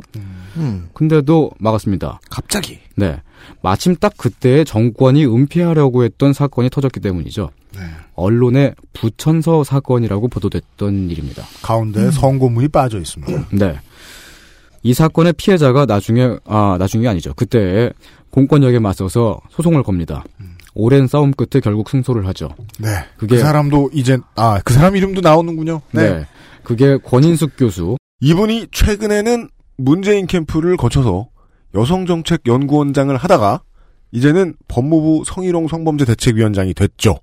음. 근데도 막았습니다. 갑자기. 네. 마침 딱 그때 정권이 은폐하려고 했던 사건이 터졌기 때문이죠. 네. 언론에 부천서 사건이라고 보도됐던 일입니다. 가운데 성고문이 빠져 있습니다. 네. 이 사건의 피해자가 나중에 아 나중이 아니죠. 그때 공권력에 맞서서 소송을 겁니다. 오랜 싸움 끝에 결국 승소를 하죠. 네. 그게 그 사람도 이제 아 그 사람 이름도 나오는군요. 네. 그게 권인숙 교수. 이분이 최근에는 문재인 캠프를 거쳐서 여성정책연구원장을 하다가 이제는 법무부 성희롱 성범죄 대책위원장이 됐죠.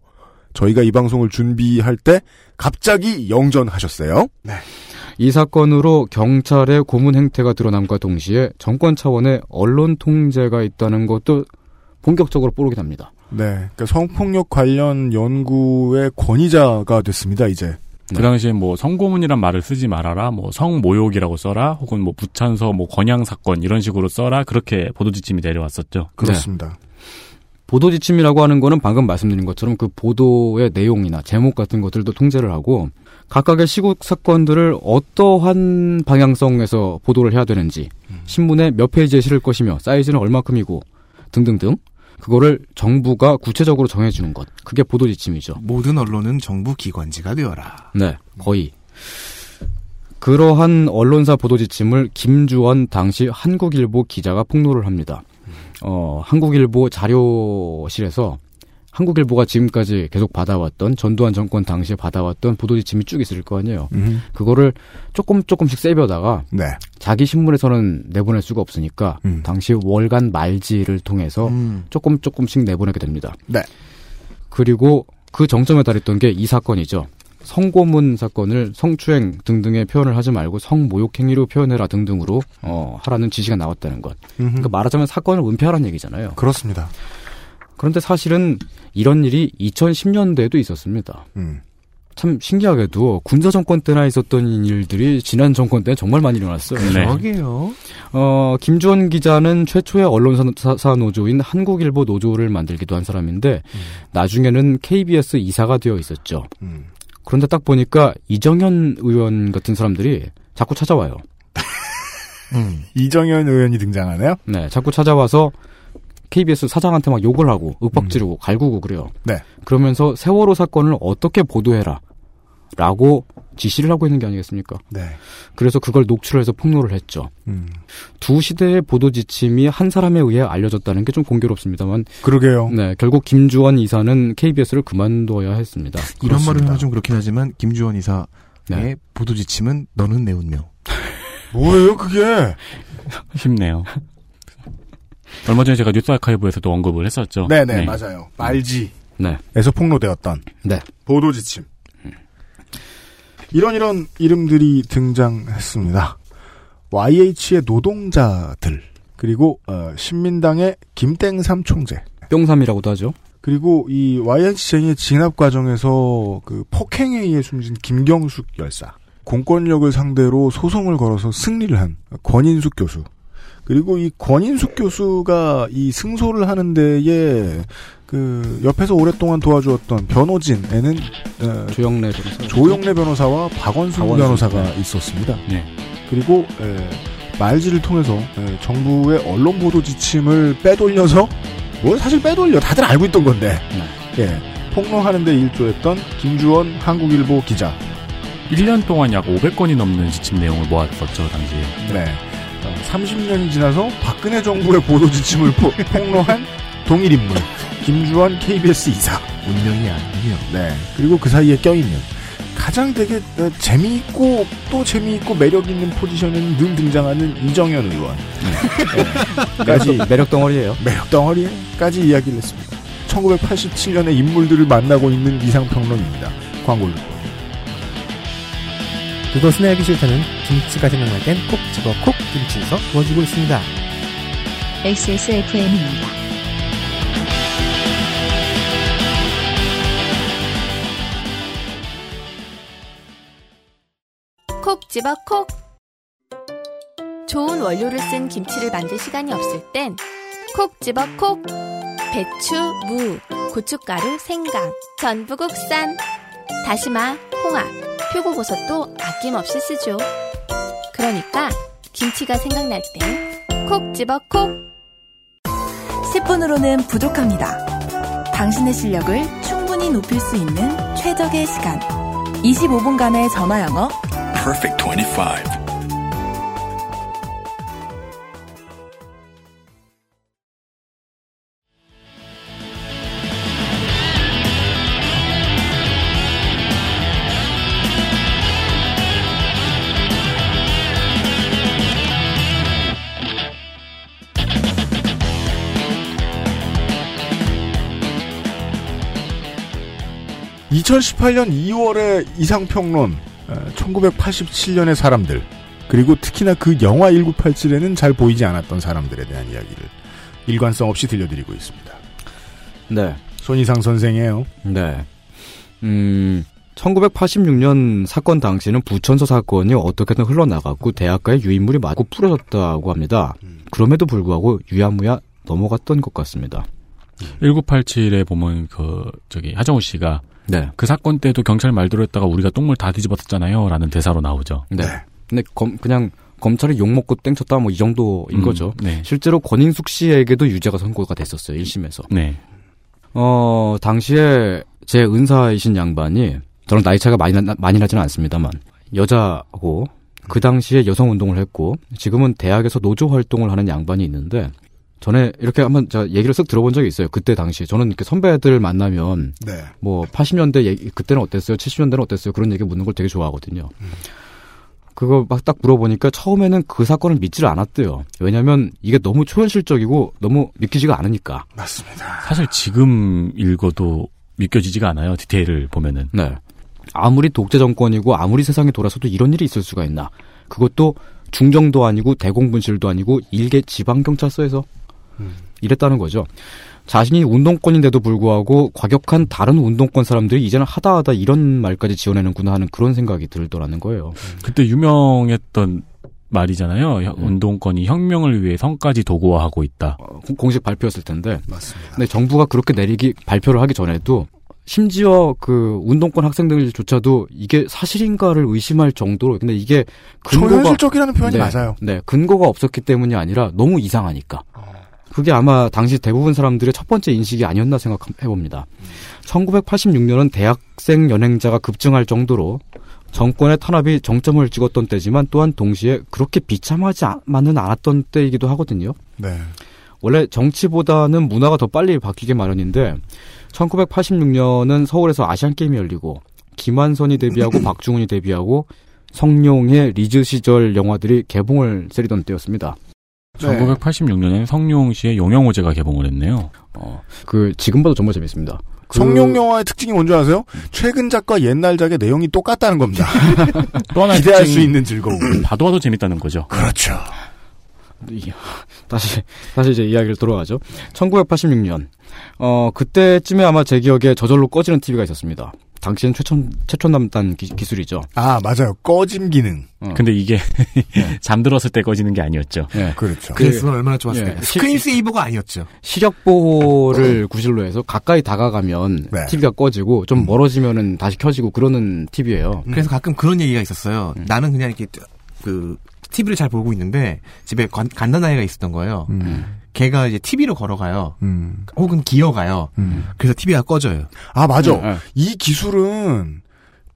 저희가 이 방송을 준비할 때 갑자기 영전하셨어요. 네. 이 사건으로 경찰의 고문 행태가 드러남과 동시에 정권 차원의 언론 통제가 있다는 것도 본격적으로 뽀록이 납니다. 네. 그러니까 성폭력 관련 연구의 권위자가 됐습니다, 이제. 그 당시에 뭐 성고문이란 말을 쓰지 말아라, 뭐 성모욕이라고 써라, 혹은 뭐 부찬서, 뭐 권양 사건 이런 식으로 써라 그렇게 보도 지침이 내려왔었죠. 그렇습니다. 보도 지침이라고 하는 거는 방금 말씀드린 것처럼 그 보도의 내용이나 제목 같은 것들도 통제를 하고 각각의 시국 사건들을 어떠한 방향성에서 보도를 해야 되는지 신문에 몇 페이지에 실을 것이며 사이즈는 얼마큼이고 등등등 그거를 정부가 구체적으로 정해주는 것 그게 보도 지침이죠. 모든 언론은 정부 기관지가 되어라. 네, 거의. 그러한 언론사 보도 지침을 김주원 당시 한국일보 기자가 폭로를 합니다. 어, 한국일보 자료실에서 한국일보가 지금까지 계속 받아왔던 전두환 정권 당시에 받아왔던 보도 지침이 쭉 있을 거 아니에요. 음. 그거를 조금 조금씩 세벼다가 네. 자기 신문에서는 내보낼 수가 없으니까 당시 월간 말지를 통해서 조금 조금씩 내보내게 됩니다. 네. 그리고 그 정점에 달했던 게 이 사건이죠. 성고문 사건을 성추행 등등의 표현을 하지 말고 성모욕 행위로 표현해라 등등으로 어, 하라는 지시가 나왔다는 것. 그러니까 말하자면 사건을 은폐하라는 얘기잖아요. 그렇습니다. 그런데 사실은 이런 일이 2010년대에도 있었습니다. 음. 참 신기하게도 군사 정권 때나 있었던 일들이 지난 정권 때 정말 많이 일어났어요. 네. 그러게요. 어, 김주원 기자는 최초의 언론사 노조인 한국일보 노조를 만들기도 한 사람인데 나중에는 KBS 이사가 되어 있었죠. 음. 그런데 딱 보니까 이정현 의원 같은 사람들이 자꾸 찾아와요. 이정현 의원이 등장하네요. 네, 자꾸 찾아와서 KBS 사장한테 막 욕을 하고 윽박 지르고 갈구고 그래요. 네. 그러면서 세월호 사건을 어떻게 보도해라. 라고 지시를 하고 있는 게 아니겠습니까? 네. 그래서 그걸 녹취해서 폭로를 했죠. 음. 두 시대의 보도 지침이 한 사람에 의해 알려졌다는 게 좀 공교롭습니다만. 그러게요. 네, 결국 김주원 이사는 KBS를 그만둬야 했습니다. 이런 말을 하면 좀 그렇긴 하지만 김주원 이사의 네. 보도 지침은 너는 내 운명. 뭐예요, 그게? 쉽네요. 얼마 전에 제가 뉴스 아카이브에서도 언급을 했었죠. 네네, 맞아요. 말지에서 네. 폭로되었던 네. 보도 지침. 이런 이런 이름들이 등장했습니다. YH의 노동자들 그리고 어, 신민당의 김땡삼 총재 뿅삼이라고도 하죠. 그리고 이 YH쟁의 진압 과정에서 그 폭행에 의해 숨진 김경숙 열사 공권력을 상대로 소송을 걸어서 승리를 한 권인숙 교수 그리고 이 권인숙 교수가 이 승소를 하는 데에 그 옆에서 오랫동안 도와주었던 변호진에는 어, 조영래 변호사 조영래 변호사와 박원순 박원순, 변호사가 네. 있었습니다. 네. 그리고 에, 말지를 통해서 에, 정부의 언론 보도 지침을 빼돌려서 뭐 사실 빼돌려 다들 알고 있던 건데 예, 폭로하는데 일조했던 김주원 한국일보 기자 1년 동안 약 500건이 넘는 지침 내용을 모았었죠, 당시에. 네. 30년이 지나서 박근혜 정부의 보도 지침을 포- 폭로한 동일 인물 김주원 KBS 이사 운명이 아니에요. 네. 그리고 그 사이에 껴있는 가장 되게 어, 재미있고 또 재미있고 매력 있는 포지션은 늘 등장하는 이정현 의원. 네. 까지 매력 덩어리예요. 매력 덩어리까지 이야기를 했습니다. 1987년의 인물들을 만나고 있는 이상평론입니다. 광고를. 그것은 알기 싫다는 김치가 생각날 땐꼭 집어 콕 김치에서 도와주고 있습니다. XSFM입니다. 콕 집어 콕. 좋은 원료를 쓴 김치를 만들 시간이 없을 땐 콕 집어 콕. 배추, 무, 고춧가루, 생강, 전부 국산. 다시마, 홍합, 표고버섯도 아낌없이 쓰죠. 그러니까 김치가 생각날 땐 콕 집어 콕. 10분으로는 부족합니다. 당신의 실력을 충분히 높일 수 있는 최적의 시간. 25분간의 전화 영어. Perfect 25. 이천십팔 년 2월의 이상평론, 1987년의 사람들, 그리고 특히나 그 영화 1987에는 잘 보이지 않았던 사람들에 대한 이야기를 일관성 없이 들려드리고 있습니다. 네. 손이상 선생이에요. 네. 음, 1986년 사건 당시는 부천서 사건이 어떻게든 흘러나갔고 대학가의 유인물이 맞고 풀어졌다고 합니다. 그럼에도 불구하고 유야무야 넘어갔던 것 같습니다. 1987에 보면 그 저기 하정우 씨가 네. 그 사건 때도 경찰 말대로 했다가 우리가 똥물 다 뒤집었잖아요. 라는 대사로 나오죠. 네. 근데 검, 그냥 검찰이 욕먹고 땡쳤다 뭐 이 정도인 음, 거죠. 네. 실제로 권인숙 씨에게도 유죄가 선고가 됐었어요. 1심에서. 네. 어, 당시에 제 은사이신 양반이 저는 나이 차가 많이, 나, 많이 나지는 않습니다만 여자고 그 당시에 여성 운동을 했고 지금은 대학에서 노조 활동을 하는 양반이 있는데 전에 이렇게 한번 제가 얘기를 쓱 들어본 적이 있어요. 그때 당시에 저는 이렇게 선배들 만나면 네. 뭐 80년대 얘기 그때는 어땠어요? 70년대는 어땠어요? 그런 얘기 묻는 걸 되게 좋아하거든요. 그거 막 딱 물어보니까 처음에는 그 사건을 믿지를 않았대요. 왜냐면 이게 너무 초현실적이고 너무 믿기지가 않으니까. 맞습니다. 사실 지금 읽어도 믿겨지지가 않아요. 디테일을 보면은. 네. 아무리 독재 정권이고 아무리 세상이 돌아서도 이런 일이 있을 수가 있나. 그것도 중정도 아니고 대공분실도 아니고 일개 지방 경찰서에서 이랬다는 거죠. 자신이 운동권인데도 불구하고 과격한 다른 운동권 사람들이 이제는 하다 하다 이런 말까지 지어내는구나 하는 그런 생각이 들더라는 거예요. 그때 유명했던 말이잖아요. 형- 운동권이 혁명을 위해 성까지 도구화하고 있다. 공- 공식 발표였을 텐데. 맞습니다. 근데 정부가 그렇게 내리기 발표를 하기 전에도 심지어 그 운동권 학생들조차도 이게 사실인가를 의심할 정도로 근데 이게 근거가 초현실적이라는 표현이 네, 맞아요. 네, 근거가 없었기 때문이 아니라 너무 이상하니까. 그게 아마 당시 대부분 사람들의 첫 번째 인식이 아니었나 생각해 봅니다. 1986년은 대학생 연행자가 급증할 정도로 정권의 탄압이 정점을 찍었던 때지만 또한 동시에 그렇게 비참하지만은 않았던 때이기도 하거든요. 네. 원래 정치보다는 문화가 더 빨리 바뀌게 마련인데 1986년은 서울에서 아시안 게임이 열리고 김한선이 데뷔하고 박중훈이 데뷔하고 성룡의 리즈 시절 영화들이 개봉을 세리던 때였습니다. 네. 1986년에 성룡 씨의 용영호제가 개봉을 했네요. 어, 그 지금 봐도 정말 재밌습니다. 그- 성룡 영화의 특징이 뭔지 아세요? 최근 작과 옛날 작의 내용이 똑같다는 겁니다. 또 하나의 기대할 수 있는 즐거움. 봐도 봐도 재밌다는 거죠. 그렇죠. 이- 다시 다시 이제 이야기를 돌아가죠. 1986년 어 그때쯤에 아마 제 기억에 저절로 꺼지는 TV가 있었습니다. 당시엔 최첨 최첨단단 기, 기술이죠. 아 맞아요. 꺼짐 기능. 근데 이게 잠들었을 때 꺼지는 게 아니었죠. 네. 그렇죠. 그랬으면 얼마나 좋았을까요? 예, 스크린 세이버가 아니었죠. 시력 보호를 구실로 해서 가까이 다가가면 네. TV가 꺼지고 좀 멀어지면은 다시 켜지고 그러는 TV예요. 그래서 가끔 그런 얘기가 있었어요. 나는 그냥 이렇게 그 TV를 잘 보고 있는데 집에 간- 갓난아이가 있었던 거예요. 걔가 이제 TV로 걸어가요. 음. 혹은 기어가요. 그래서 TV가 꺼져요. 아 맞아. 네, 네. 이 기술은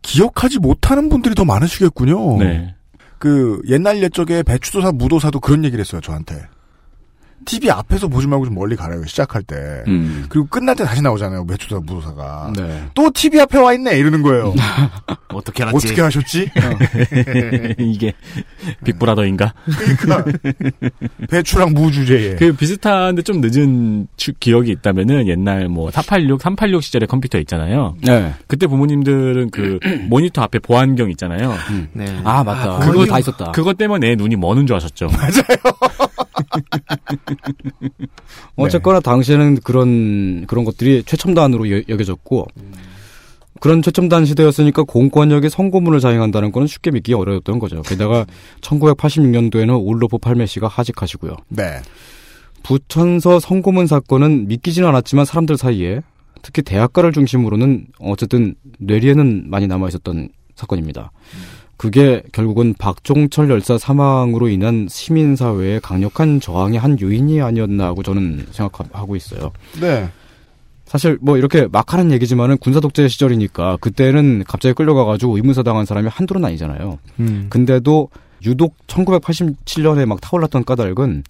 기억하지 못하는 분들이 더 많으시겠군요. 네. 그 옛날 옛적에 배추도사 무도사도 그런 얘기를 했어요 저한테. TV 앞에서 보지 말고 좀 멀리 가라요. 시작할 때. 음. 그리고 끝날 때 다시 나오잖아요. 매추사 무도사가. 네. 또 TV 앞에 와 있네 이러는 거예요. 어떻게 알았지? 어떻게 하셨지? 이게 빅브라더인가? 그러니까 배추랑 무 주제에. 그 비슷한데 좀 늦은 추- 기억이 있다면은 옛날 뭐 486, 386 시절에 컴퓨터 있잖아요. 네. 그때 부모님들은 그 모니터 앞에 보안경 있잖아요. 네. 아, 맞다. 그거 그거 다 있었다. 그것 때문에 내 눈이 머는 줄 아셨죠? 어쨌거나 당시에는 그런 그런 것들이 최첨단으로 여, 여겨졌고 그런 최첨단 시대였으니까 공권력이 성고문을 자행한다는 거는 쉽게 믿기 어려웠던 거죠. 게다가 1986년도에는 올로프 팔메 씨가 하직하시고요. 네. 부천서 성고문 사건은 믿기지는 않았지만 사람들 사이에 특히 대학가를 중심으로는 어쨌든 뇌리에는 많이 남아 있었던 사건입니다. 그게 결국은 박종철 열사 사망으로 인한 시민사회의 강력한 저항의 한 요인이 아니었나 하고 저는 생각하고 있어요. 네. 사실 뭐 이렇게 막 하는 얘기지만은 군사 독재 시절이니까 그때는 갑자기 끌려가가지고 의문사 당한 사람이 한둘은 아니잖아요. 음. 근데도 유독 1987년에 막 타올랐던 까닭은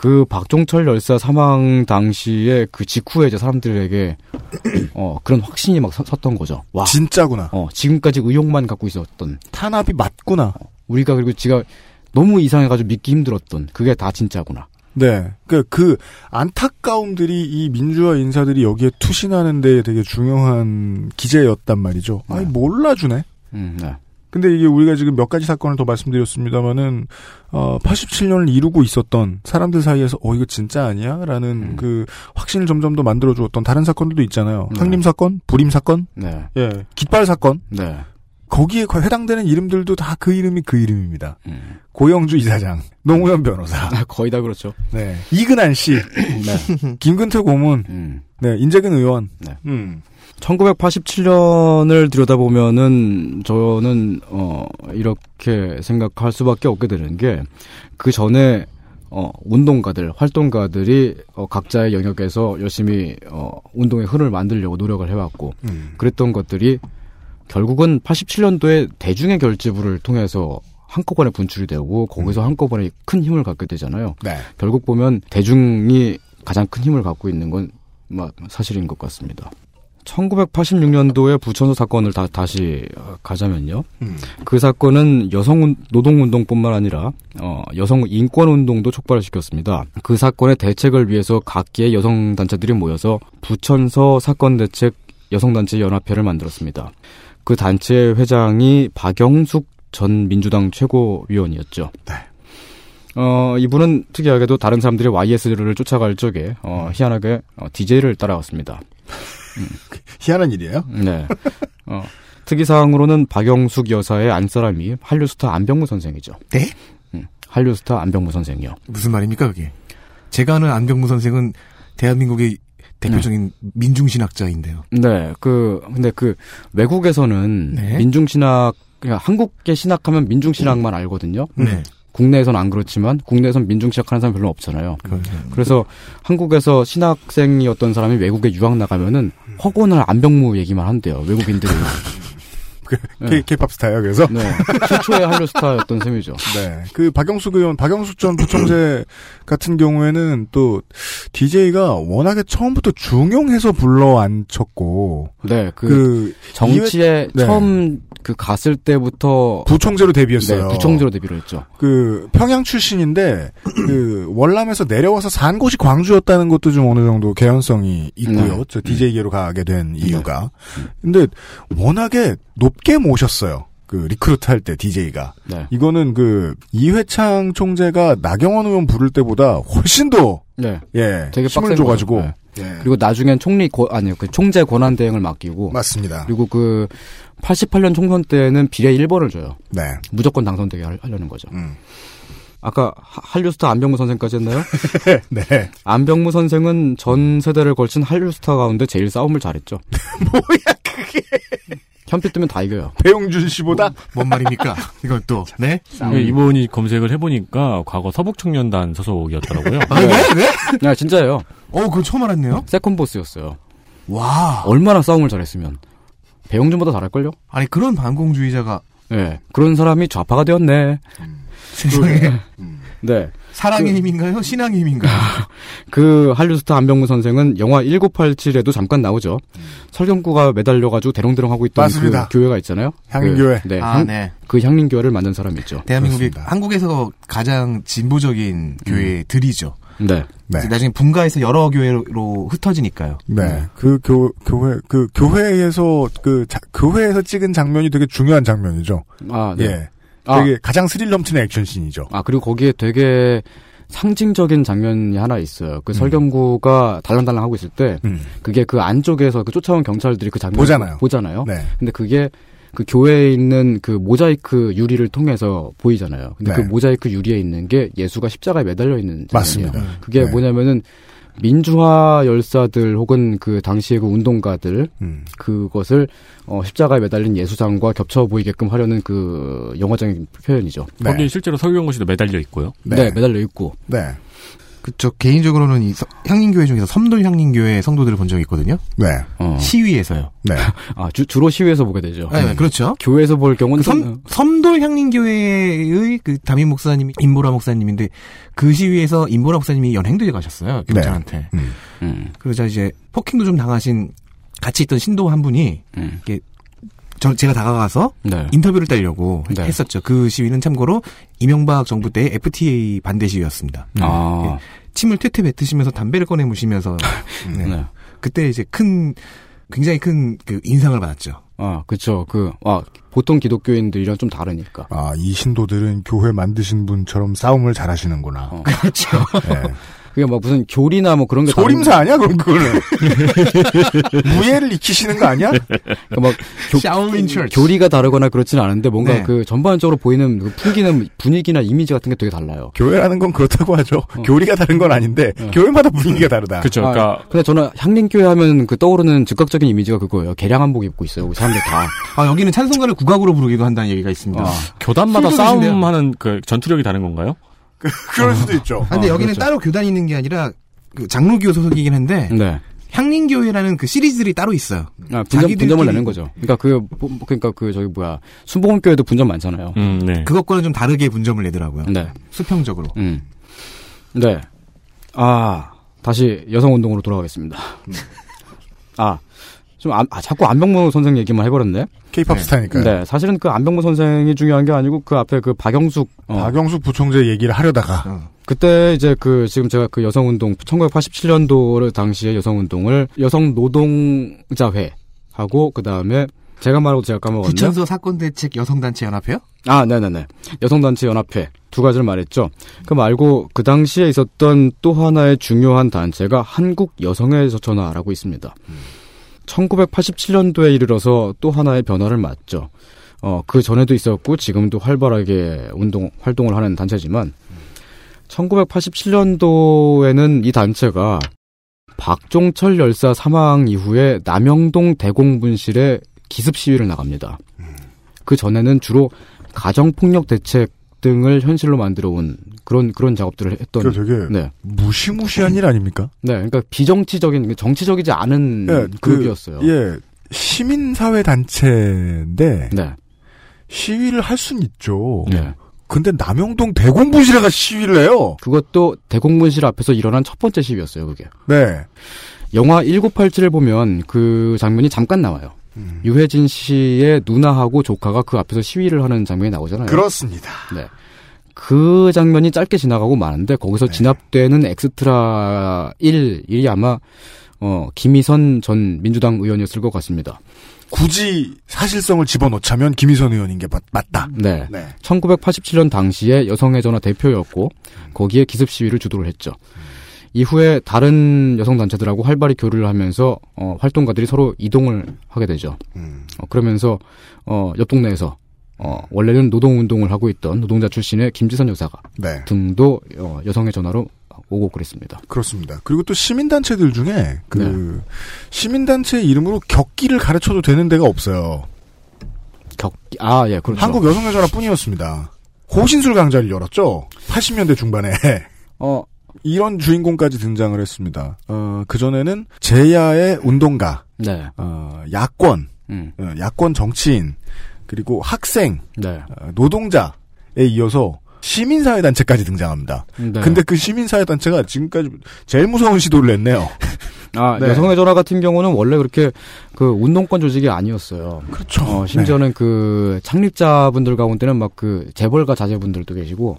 그 박종철 열사 사망 당시에 그 직후에 이제 사람들에게 어 그런 확신이 막 서- 섰던 거죠. 와 진짜구나. 어 지금까지 의혹만 갖고 있었던 탄압이 맞구나. 우리가 그리고 지가 너무 이상해가지고 믿기 힘들었던 그게 다 진짜구나. 네. 그, 그, 안타까움들이 이 민주화 인사들이 여기에 투신하는 데 되게 중요한 기제였단 말이죠. 아니, 몰라주네. 음, 네. 근데 이게 우리가 지금 몇 가지 사건을 더 말씀드렸습니다만은, 어, 87년을 이루고 있었던 사람들 사이에서, 어, 이거 진짜 아니야? 라는 그 확신을 점점 더 만들어 주었던 다른 사건들도 있잖아요. 네. 항림 사건, 불임 사건, 네. 예, 깃발 사건. 네. 거기에 거- 해당되는 이름들도 다 그 이름이 그 이름입니다. 음. 고영주 이사장, 노무현 변호사, 거의 다 그렇죠. 네, 이근한 씨, 네. 김근태 고문, 음. 네, 인재근 의원. 네. 음. 1987년을 들여다보면은 저는 어 이렇게 생각할 수밖에 없게 되는 게 그 전에 어 운동가들 활동가들이 어 각자의 영역에서 열심히 어 운동의 흐름을 만들려고 노력을 해 왔고 음. 그랬던 것들이 결국은 87년도에 대중의 결집을 통해서 한꺼번에 분출이 되고 거기서 한꺼번에 큰 힘을 갖게 되잖아요. 네. 결국 보면 대중이 가장 큰 힘을 갖고 있는 건 마- 사실인 것 같습니다. 1986년도에 부천서 사건을 다, 다시 어, 가자면요. 음. 그 사건은 여성 노동운동뿐만 아니라 어, 여성 인권운동도 촉발시켰습니다. 그 사건의 대책을 위해서 각계의 여성 단체들이 모여서 부천서 사건 대책 여성단체 연합회를 만들었습니다. 그 단체의 회장이 박영숙 전 민주당 최고위원이었죠. 어, 이분은 특이하게도 다른 사람들이 YS를 쫓아갈 적에, 어, 희한하게, 어, DJ를 따라갔습니다. 희한한 일이에요? 네. 어, 특이사항으로는 박영숙 여사의 안사람이 한류스타 안병무 선생이죠. 네? 음, 한류스타 안병무 선생이요. 무슨 말입니까 그게? 제가 아는 안병무 선생은 대한민국의 대표적인 민중신학자인데요. 네, 그, 근데 그, 외국에서는 네. 민중신학, 그냥 한국계 신학하면 민중신학만 알거든요. 네. 국내에선 안 그렇지만, 국내에선 민중신학 하는 사람 별로 없잖아요. 그래서 한국에서 신학생이었던 사람이 외국에 유학 나가면은 허구나 안병무 얘기만 한대요. 외국인들이. K, K-팝 스타예요, 그래서? 네. 최초의 한류 스타였던 셈이죠. 네. 그 박영숙 의원, 박영숙 전 부총재 같은 경우에는 또 DJ가 워낙에 처음부터 중용해서 불러 앉혔고 네, 그, 그 정치에 이회- 네. 처음 그 갔을 때부터 부총재로 데뷔했어요. 네, 부총재로 데뷔를 했죠. 그 평양 출신인데 그 월남에서 내려와서 산 곳이 광주였다는 것도 좀 어느 정도 개연성이 있고요. 네. 저 DJ계로 가게 된 이유가. 근데 워낙에 높게 모셨어요. 그 recruit 할 때 DJ가. 네. 이거는 그 이회창 총재가 나경원 의원 부를 때보다 훨씬 더 네. 예, 되게 힘을 줘가지고. 네. 예. 그리고 나중엔 총리 고, 아니요 그 총재 권한 대행을 맡기고 맞습니다. 그리고 그 88년 총선 때는 비례 1번을 줘요. 네. 무조건 당선되게 하- 하려는 거죠. 음. 아까 하- 한류스타 안병무 선생까지 했나요? 네. 안병무 선생은 전 세대를 걸친 한류스타 가운데 제일 싸움을 잘했죠. 뭐야 그게? 현피 뜨면 다 이겨요. 배용준 씨보다 뭔 말입니까? 이건 또 네? 예, 이분이 검색을 해보니까 과거 서북청년단 소속이었더라고요. 아, 네? 네? 네, 진짜예요. 어, 그거 처음 알았네요. second 보스였어요. 와. 얼마나 싸움을 잘했으면. 배용준보다 잘할걸요? 아니 그런 반공주의자가 네. 그런 사람이 좌파가 되었네. 세상에. 네. 사랑의 힘인가요? 신앙의 힘인가요? 그 한류스타 안병무 선생은 영화 1987에도 잠깐 나오죠. 설경구가 매달려가지고 대롱대롱 하고 있던 맞습니다. 그 교회가 있잖아요. 향린교회. 그, 네, 아, 향- 네. 그 향린교회를 만든 사람이죠. 대한민국이 한국에서 가장 진보적인 교회들이죠. 네. 나중에 분가해서 여러 교회로 흩어지니까요. 네. 그 교, 교회, 그 교회에서, 그, 자- 교회에서 찍은 장면이 되게 중요한 장면이죠. 아, 네. 예. 아. 되게 가장 스릴 넘치는 액션씬이죠. 아 그리고 거기에 되게 상징적인 장면이 하나 있어요. 음. 그 설경구가 달랑달랑 하고 있을 때 그게 그 안쪽에서 그 쫓아온 경찰들이 그 장면 보잖아요. 보잖아요. 네. 근데 그게 그 교회에 있는 그 모자이크 유리를 통해서 보이잖아요. 근데 네. 그 모자이크 유리에 있는 게 예수가 십자가에 매달려 있는 장면이에요. 맞습니다. 그게 네. 뭐냐면은 민주화 열사들 혹은 그 당시의 그 운동가들 음. 그것을 어, 십자가에 매달린 예수상과 겹쳐 보이게끔 하려는 그 영화적인 표현이죠. 거기 실제로 설경구 씨도 매달려 있고요. 네, 매달려 있고. 네. 그쵸. 개인적으로는 이 서- 향림교회 중에서 섬돌 향림교회 성도들을 본 적이 있거든요. 네. 시위에서요. 네. 아, 주, 주로 시위에서 보게 되죠. 네, 그렇죠. 교회에서 볼 경우는 그 섬, 섬돌 향림교회의 그 담임 목사님이 임보라 목사님인데 그 시위에서 임보라 목사님이 연행도에 가셨어요. 경찰한테. 음. 그러자 이제 폭행도 좀 당하신 같이 있던 신도 한 분이 음. 이게 저 제가 다가가서 네. 인터뷰를 따려고 네. 했었죠. 그 시위는 참고로 이명박 정부 때 FTA 반대 시위였습니다. 아. 예, 침을 퇴퇴 뱉으시면서 담배를 꺼내 무시면서 네. 네. 그때 이제 큰 굉장히 큰 그 인상을 받았죠. 아, 그쵸. 그, 아, 보통 기독교인들이랑 좀 다르니까. 아, 이 신도들은 교회 만드신 분처럼 싸움을 잘 하시는구나. 그렇죠. 네. 그게 뭐 무슨 교리나 뭐 그런 게 소림사 아니야, 그럼 그거는? 무예를 익히시는 거 아니야? 그러니까 막 교, Shaolin Church. 교리가 다르거나 그렇지는 않은데 뭔가 네. 그 전반적으로 보이는 그 풍기는 분위기나 이미지 같은 게 되게 달라요. 교회라는 건 그렇다고 하죠. 교리가 다른 건 아닌데, 교회마다 분위기가 다르다. 그쵸. 그러니까 근데 저는 향림교회 하면 그 떠오르는 즉각적인 이미지가 그거예요. 개량 한복 입고 있어요. 사람들 다. 아 여기는 찬송가를 국악으로 부르기도 한다는 얘기가 있습니다. 아. 교단마다 술도 드신대요. 싸움하는 그 전투력이 다른 건가요? 그럴 수도 있죠. 아, 근데 아, 여기는 그렇죠. 따로 교단이 있는 게 아니라 그 장로교 소속이긴 한데 네. 향림교회라는 그 시리즈들이 따로 있어요. 아, 분점, 자기들끼리- 분점을 내는 거죠. 그러니까 그, 뭐, 그러니까 그, 저기 뭐야. 순복음교회도 분점 많잖아요. 음, 네. 그것과는 좀 다르게 분점을 내더라고요. 네. 수평적으로. 음. 네. 아, 다시 여성 운동으로 돌아가겠습니다. 아, 좀, 안- 아, 자꾸 안병무 선생 얘기만 해버렸네? 케이팝 스타니까요. 네. 사실은 그 안병무 선생이 중요한 게 아니고 그 앞에 그 박영숙. 어, 박영숙 부총재 얘기를 하려다가. 그때 이제 그 지금 제가 그 여성운동 1987년도 당시에 여성운동을 여성 노동자회 하고 그 다음에 제가 말하고 제가 까먹었네요. 부천서 사건 대책 여성단체 연합회요? 아, 네네네. 여성단체 연합회 두 가지를 말했죠. 그 말고 그 당시에 있었던 또 하나의 중요한 단체가 한국 여성의 저천화라고 있습니다. 1987년도에 이르러서 또 하나의 변화를 맞죠. 어, 그 전에도 있었고 지금도 활발하게 운동 활동을 하는 단체지만 1987년도에는 이 단체가 박종철 열사 사망 이후에 남영동 대공분실에 기습 시위를 나갑니다. 그 전에는 주로 가정폭력 대책 등을 현실로 만들어 온 그런 그런 작업들을 했던 그 되게 네. 무시무시한 일 아닙니까? 네, 그러니까 비정치적인 정치적이지 않은 예, 그, 그룹이었어요. 예, 시민 사회 단체인데 네. 시위를 할 수는 있죠. 네. 근데 남영동 대공분실에 가 시위를 해요. 그것도 대공분실 앞에서 일어난 첫 번째 시위였어요, 그게. 네. 영화 1987을 보면 그 장면이 잠깐 나와요. 음. 유해진 씨의 누나하고 조카가 그 앞에서 시위를 하는 장면이 나오잖아요. 그렇습니다. 네. 그 장면이 짧게 지나가고 마는데 거기서 진압되는 엑스트라 1, 이 아마 어, 김희선 전 민주당 의원이었을 것 같습니다. 굳이 사실성을 집어넣자면 김희선 의원인 게 맞, 맞다. 네. 네. 1987년 당시에 여성의 전화 대표였고 거기에 기습 시위를 주도를 했죠. 이후에 다른 여성 단체들하고 활발히 교류를 하면서 어, 활동가들이 서로 이동을 하게 되죠. 어, 그러면서 어, 옆 동네에서 어, 원래는 노동 운동을 하고 있던 노동자 출신의 김지선 여사가 네. 등도 어, 여성의 전화로 오고 그랬습니다. 그렇습니다. 그리고 또 시민단체들 중에 그 네. 시민단체 이름으로 격기를 가르쳐도 되는 데가 없어요. 격기 아 예 그렇죠. 한국 여성여전화뿐이었습니다. 호신술 강좌를 열었죠. 80년대 중반에. 어 이런 주인공까지 등장을 했습니다. 어, 그전에는 제야의 운동가, 네. 어, 야권, 음. 어, 야권 정치인, 그리고 학생, 네. 어, 노동자에 이어서 시민사회단체까지 등장합니다. 네. 근데 그 시민사회단체가 지금까지 제일 무서운 시도를 했네요. 아, 네. 여성의 전화 같은 경우는 원래 그렇게 그 운동권 조직이 아니었어요. 그렇죠. 어, 심지어는 그 창립자분들 가운데는 막 그 재벌가 자제분들도 계시고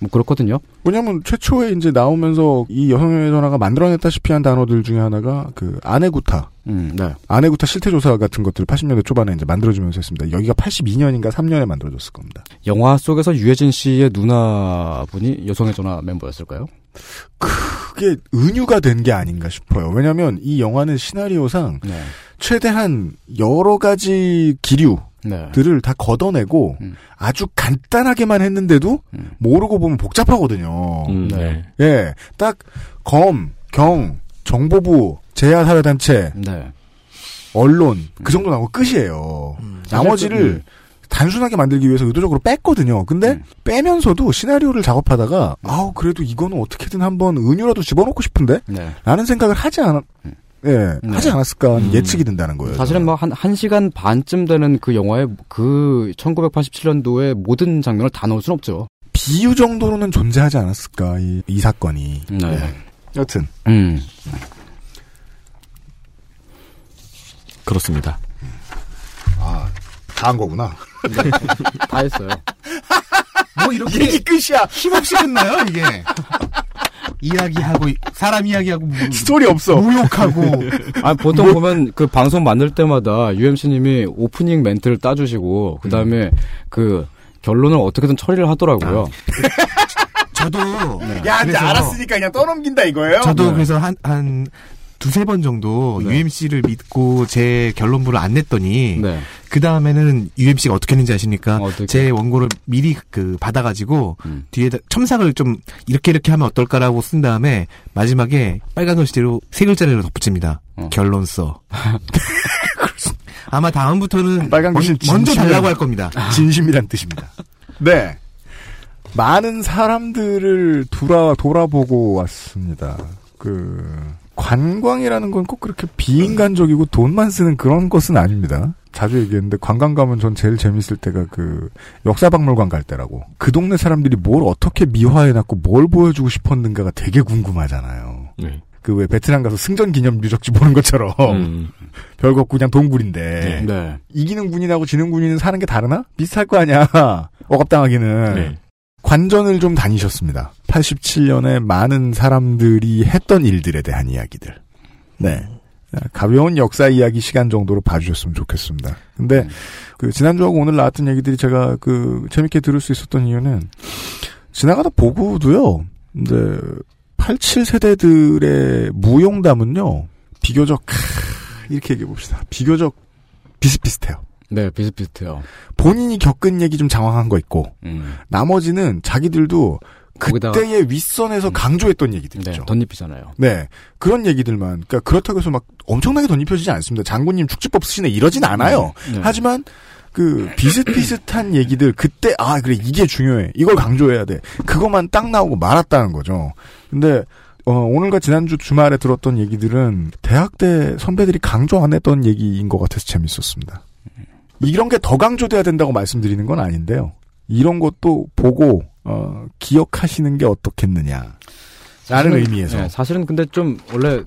뭐 그렇거든요. 왜냐면 최초에 이제 나오면서 이 여성의 전화가 만들어냈다시피 한 단어들 중에 하나가 그 아내구타. 음, 네. 아내구타 실태조사 같은 것들 80년대 초반에 이제 만들어지면서 했습니다. 여기가 82년인가 3년에 만들어졌을 겁니다. 영화 속에서 유해진 씨의 누나분이 여성의 전화 member였을까요? 그게 은유가 된 게 아닌가 싶어요. 왜냐면 이 영화는 시나리오상 네. 최대한 여러 가지 기류, 네. 들을 다 걷어내고 아주 간단하게만 했는데도 모르고 보면 복잡하거든요. 음, 네. 예, 딱 검, 경, 정보부, 제야사회단체, 네. 언론 그 정도 나오고 끝이에요. 나머지를 사실 그- 단순하게 만들기 위해서 의도적으로 뺐거든요. 근데 빼면서도 시나리오를 작업하다가 아우 그래도 이거는 어떻게든 한번 은유라도 집어넣고 싶은데 네. 라는 생각을 하지 않았 예, 네. 하지 않았을까 하는 예측이 된다는 거예요. 사실은 뭐 한, 한 시간 반쯤 되는 그 영화에 그 1987년도에 모든 장면을 다 넣을 순 없죠. 비유 정도로는 존재하지 않았을까 이, 이 사건이. 네. 여튼 음. 그렇습니다. 아, 다 한 거구나. 다 했어요. 뭐 이렇게 얘기 끝이야. 힘없이 끝나요 이게. 이야기하고 사람 이야기하고 뭐, 스토리 없어. 무욕하고 아 보통 보면 그 방송 만들 때마다 UMC님이 오프닝 멘트를 따주시고 그 다음에 그 결론을 어떻게든 처리를 하더라고요. 저도 야, 이제 알았으니까 그냥 떠넘긴다 이거예요. 저도 네. 그래서 한, 한 두세 번 정도 UMC를 믿고 제 결론부를 안 냈더니 네. 그 다음에는 UMC가 어떻게 했는지 아십니까? 제 원고를 미리 그 받아가지고 음. 뒤에다 첨삭을 좀 이렇게 이렇게 하면 어떨까라고 쓴 다음에 마지막에 빨간 글씨로 세 글자를 덧붙입니다. 어. 결론 써. 아마 다음부터는 빨간 글씨 먼- 먼저 달라고 할 겁니다. 진심이란 뜻입니다. 네. 많은 사람들을 돌아, 돌아보고 왔습니다. 그, 관광이라는 건 꼭 그렇게 비인간적이고 돈만 쓰는 그런 것은 아닙니다. 자주 얘기했는데 관광 가면 전 제일 재밌을 때가 그 역사박물관 갈 때라고. 그 동네 사람들이 뭘 어떻게 미화해놨고 뭘 보여주고 싶었는가가 되게 궁금하잖아요. 네. 그왜 베트남 가서 승전 기념 유적지 보는 것처럼 음. 별거 없고 그냥 동굴인데 네. 이기는 군인하고 지는 군인은 사는 게 다르나? 비슷할 거 아니야. 억압당하기는. 네. 관전을 좀 다니셨습니다. 87년에 많은 사람들이 했던 일들에 대한 이야기들. 네. 가벼운 역사 이야기 시간 정도로 봐주셨으면 좋겠습니다. 근데 그 지난주하고 오늘 나왔던 얘기들이 제가 그 재밌게 들을 수 있었던 이유는 지나가다 보고도요. 이제 87 세대들의 무용담은요. 비교적 크, 이렇게 얘기해 봅시다. 비교적 비슷비슷해요. 네, 비슷비슷해요. 본인이 겪은 얘기 좀 장황한 거 있고 음. 나머지는 자기들도 그때의 윗선에서 강조했던 얘기들 네, 있죠. 덧입히잖아요. 네. 그런 얘기들만. 그러니까 그렇다고 해서 막 엄청나게 덧입혀지지 않습니다. 장군님 축지법 쓰시네 이러진 않아요. 네. 하지만 그 비슷비슷한 얘기들 그때 아 그래 이게 중요해. 이걸 강조해야 돼. 그것만 딱 나오고 말았다는 거죠. 근데 어, 오늘과 지난주 주말에 들었던 얘기들은 대학 때 선배들이 강조 안 했던 얘기인 것 같아서 재밌었습니다. 이런 게 더 강조돼야 된다고 말씀드리는 건 아닌데요. 이런 것도 보고 어, 기억하시는 게 어떻겠느냐. 라는 의미에서. 네, 사실은 근데 좀 원래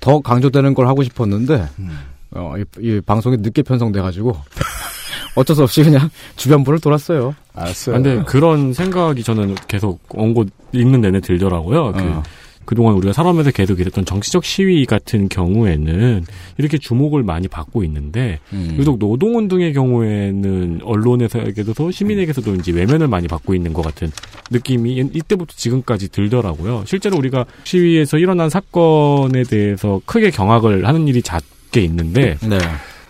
더 강조되는 걸 하고 싶었는데 음. 어, 이, 이 방송이 늦게 편성돼가지고 어쩔 수 없이 그냥 주변부를 돌았어요. 알았어요. 근데 그런 생각이 저는 계속 원고 읽는 내내 들더라고요. 그, 어. 그 동안 우리가 살아오면서 계속 이랬던 정치적 시위 같은 경우에는 이렇게 주목을 많이 받고 있는데 음. 유독 노동운동의 경우에는 언론에서에게도 시민에게서도 이제 외면을 많이 받고 있는 것 같은 느낌이 이때부터 지금까지 들더라고요. 실제로 우리가 시위에서 일어난 사건에 대해서 크게 경악을 하는 일이 잦게 있는데 네.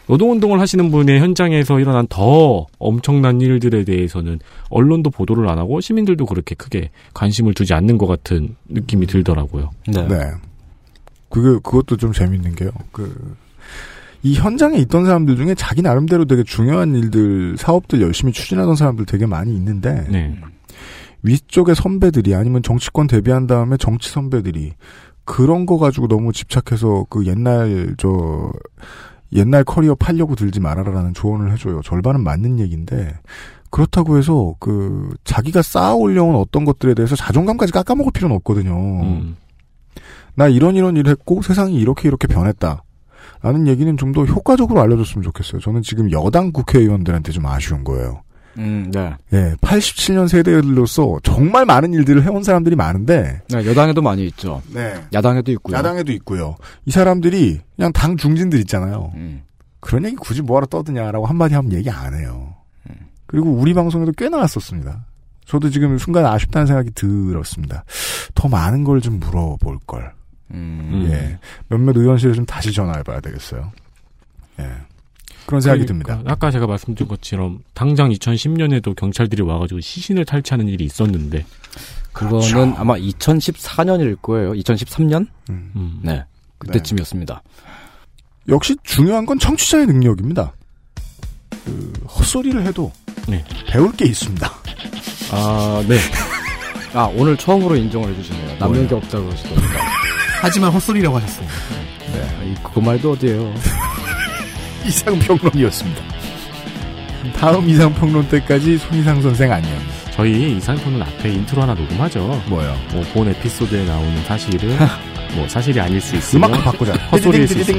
노동운동을 하시는 분의 현장에서 일어난 더 엄청난 일들에 대해서는 언론도 보도를 안 하고 시민들도 그렇게 크게 관심을 두지 않는 것 같은 느낌이 들더라고요. 네. 그게, 그것도 좀 재밌는 게요. 그, 이 현장에 있던 사람들 중에 자기 나름대로 되게 중요한 일들, 사업들 열심히 추진하던 사람들 되게 많이 있는데, 네. 위쪽의 선배들이 아니면 정치권 데뷔한 다음에 정치 선배들이 그런 거 가지고 너무 집착해서 그 옛날, 저, 옛날 커리어 팔려고 들지 말아라라는 조언을 해줘요. 절반은 맞는 얘기인데, 그렇다고 해서 그 자기가 쌓아 올려온 어떤 것들에 대해서 자존감까지 깎아먹을 필요는 없거든요. 음. 나 이런 이런 일을 했고 세상이 이렇게 이렇게 변했다. 라는 얘기는 좀 더 효과적으로 알려줬으면 좋겠어요. 저는 지금 여당 국회의원들한테 좀 아쉬운 거예요. 음, 네. 예, 87년 세대로서 정말 많은 일들을 해온 사람들이 많은데 네, 여당에도 많이 있죠. 네. 야당에도 있고요. 야당에도 있고요. 이 사람들이 그냥 당 중진들 있잖아요. 음. 그런 얘기 굳이 뭐하러 떠드냐라고 한마디 하면 얘기 안 해요. 그리고 우리 방송에도 꽤 나왔었습니다. 저도 지금 순간 아쉽다는 생각이 들었습니다. 더 많은 걸 좀 물어볼 걸. 음. 예. 몇몇 의원실에 좀 다시 전화해봐야 되겠어요. 예. 그런 생각이 그러니까 듭니다. 아까 제가 말씀드린 것처럼 당장 2010년에도 경찰들이 와가지고 시신을 탈취하는 일이 있었는데 그거는 아마 2014년일 거예요. 2013년? 음. 네. 그때쯤이었습니다. 역시 중요한 건 청취자의 능력입니다. 그 헛소리를 해도 네. 배울 게 있습니다. 아, 네. 아, 오늘 처음으로 인정을 해주시네요. 남는 게 없다고 그러시더라고요. 하지만 헛소리라고 하셨습니다. 네. 그거 말도 어디에요. 이상평론이었습니다. 다음 이상평론 때까지 손이상 선생 안녕. 저희 이상평론 앞에 인트로 하나 녹음하죠. 뭐요? 뭐 본 에피소드에 나오는 사실은 뭐 사실이 아닐 수 있으면 음악 바꾸자. 헛소리일 수 있어.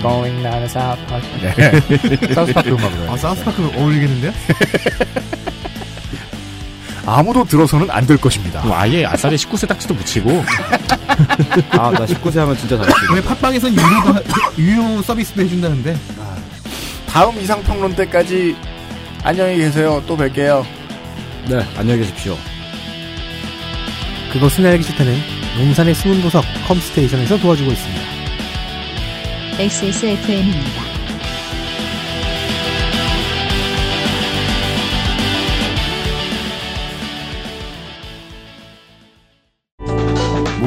Going down the south park. 네. 사우스파크 음악으로. 아, 사우스파크 어울리겠는데요? 아무도 들어서는 안 될 것입니다. 뭐 아예 아싸리 19세 딱지도 붙이고 아, 나 19세 하면 진짜 잘했어. 왜 팟빵에선 유료도, 하- 유료 서비스도 해준다는데? 다음 이상평론 때까지 안녕히 계세요. 또 뵐게요. 네, 안녕히 계십시오. 그것은 알기 싫다는 용산의 숨은 보석 컴스테이션에서 도와주고 있습니다. XSFM입니다.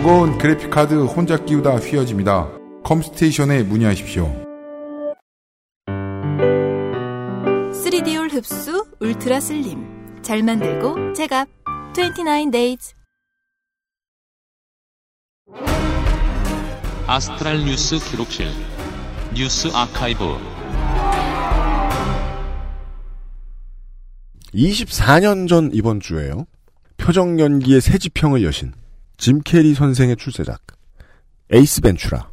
무거운 그래픽카드 혼자 끼우다 휘어집니다. 컴스테이션에 문의하십시오. 3D all 흡수 ultra slim. 잘 만들고 제값. 29 days. 아스트랄 뉴스 기록실 뉴스 아카이브 24년 전 이번 주에요. 표정 연기의 새 지평을 여신 짐 캐리 선생의 출세작 에이스 벤츄라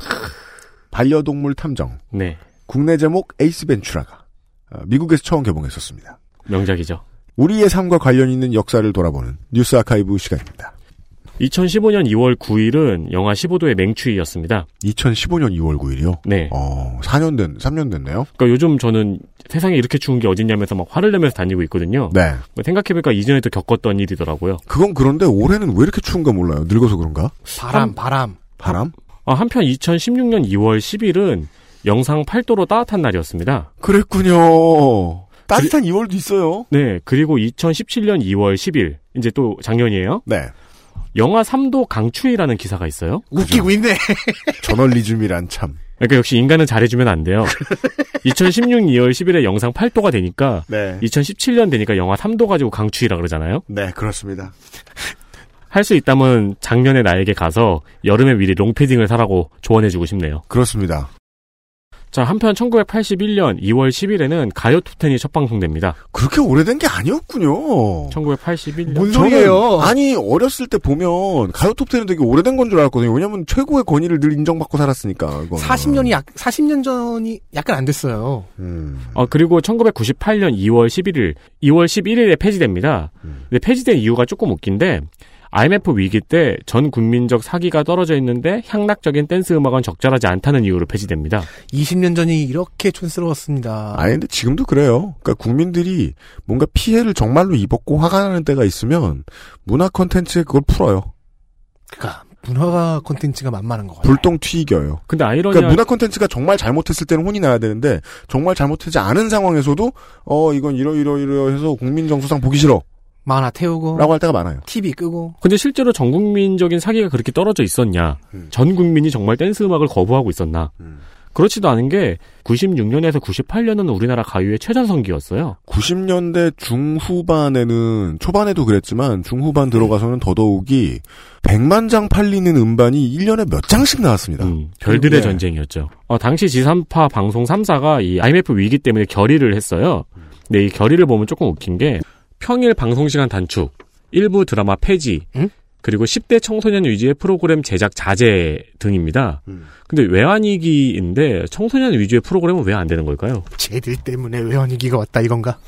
반려동물 탐정 네 국내 제목 에이스 벤츄라가 어, 미국에서 처음 개봉했었습니다. 명작이죠. 우리의 삶과 관련 있는 역사를 돌아보는 뉴스 아카이브 시간입니다. 2015년 2월 9일은 영하 15도의 맹추위였습니다. 2015년 2월 9일이요? 네. 어, 4년 된, 3년 됐네요? 그러니까 요즘 저는 세상에 이렇게 추운 게 어딨냐면서 막 화를 내면서 다니고 있거든요. 네. 생각해보니까 이전에도 겪었던 일이더라고요. 그건 그런데 올해는 왜 이렇게 추운가 몰라요. 늙어서 그런가? 바람, 바람. 바람? 아, 한편 2016년 2월 10일은 영상 8도로 따뜻한 날이었습니다. 그랬군요. 따뜻한 2월도 있어요. 네, 그리고 2017년 2월 10일, 이제 또 작년이에요. 네. 영하 3도 강추위라는 기사가 있어요. 웃기고 있네. 저널리즘이란 참. 그러니까 역시 인간은 잘해주면 안 돼요. 2016 2월 10일에 영상 8도가 되니까 네. 2017년 되니까 영하 3도 가지고 강추위라 그러잖아요. 네, 그렇습니다. 할 수 있다면 작년에 나에게 가서 여름에 미리 롱패딩을 사라고 조언해주고 싶네요. 그렇습니다. 자, 한편 1981년 2월 10일에는 가요 톱텐이 첫 방송됩니다. 그렇게 오래된 게 아니었군요. 1981년. 뭔 소리예요? 아니, 어렸을 때 보면 가요 톱텐은 되게 오래된 건 줄 알았거든요. 왜냐면 최고의 권위를 늘 인정받고 살았으니까. 그거는. 40년이 약, 40년 전이 약간 안 됐어요. 음. 어, 그리고 1998년 2월 11일, 2월 11일에 폐지됩니다. 근데 폐지된 이유가 조금 웃긴데, IMF 위기 때 전 국민적 사기가 떨어져 있는데 향락적인 댄스 음악은 적절하지 않다는 이유로 폐지됩니다. 20년 전이 이렇게 촌스러웠습니다. 아니, 근데 지금도 그래요. 그러니까 국민들이 뭔가 피해를 정말로 입었고 화가 나는 때가 있으면 문화 컨텐츠에 그걸 풀어요. 그러니까 문화가 콘텐츠가 만만한 거 같아요. 불똥 튀겨요. 근데 아이러니한 그러니까 문화 콘텐츠가 정말 잘못했을 때는 혼이 나야 되는데 정말 잘못하지 않은 상황에서도 어 이건 이러 이러 이러 해서 국민 정서상 보기 싫어. 만화 태우고 라고 할 때가 많아요. TV 끄고 근데 실제로 전 국민적인 사기가 그렇게 떨어져 있었냐? 전 국민이 정말 댄스 음악을 거부하고 있었나? 그렇지도 않은 게 96년에서 98년은 우리나라 가요의 최전성기였어요. 90년대 중후반에는 초반에도 그랬지만 중후반 들어가서는 더더욱이 100만 장 팔리는 음반이 1년에 몇 장씩 나왔습니다. 별들의 네. 전쟁이었죠. 어, 당시 지상파 방송 3사가 이 IMF 위기 때문에 결의를 했어요. 근데 이 결의를 보면 조금 웃긴 게 평일 방송 시간 단축, 일부 드라마 폐지, 그리고 10대 청소년 위주의 프로그램 제작 자제 등입니다. 근데 외환위기인데 청소년 위주의 프로그램은 왜 안 되는 걸까요? 쟤들 때문에 외환위기가 왔다 이건가?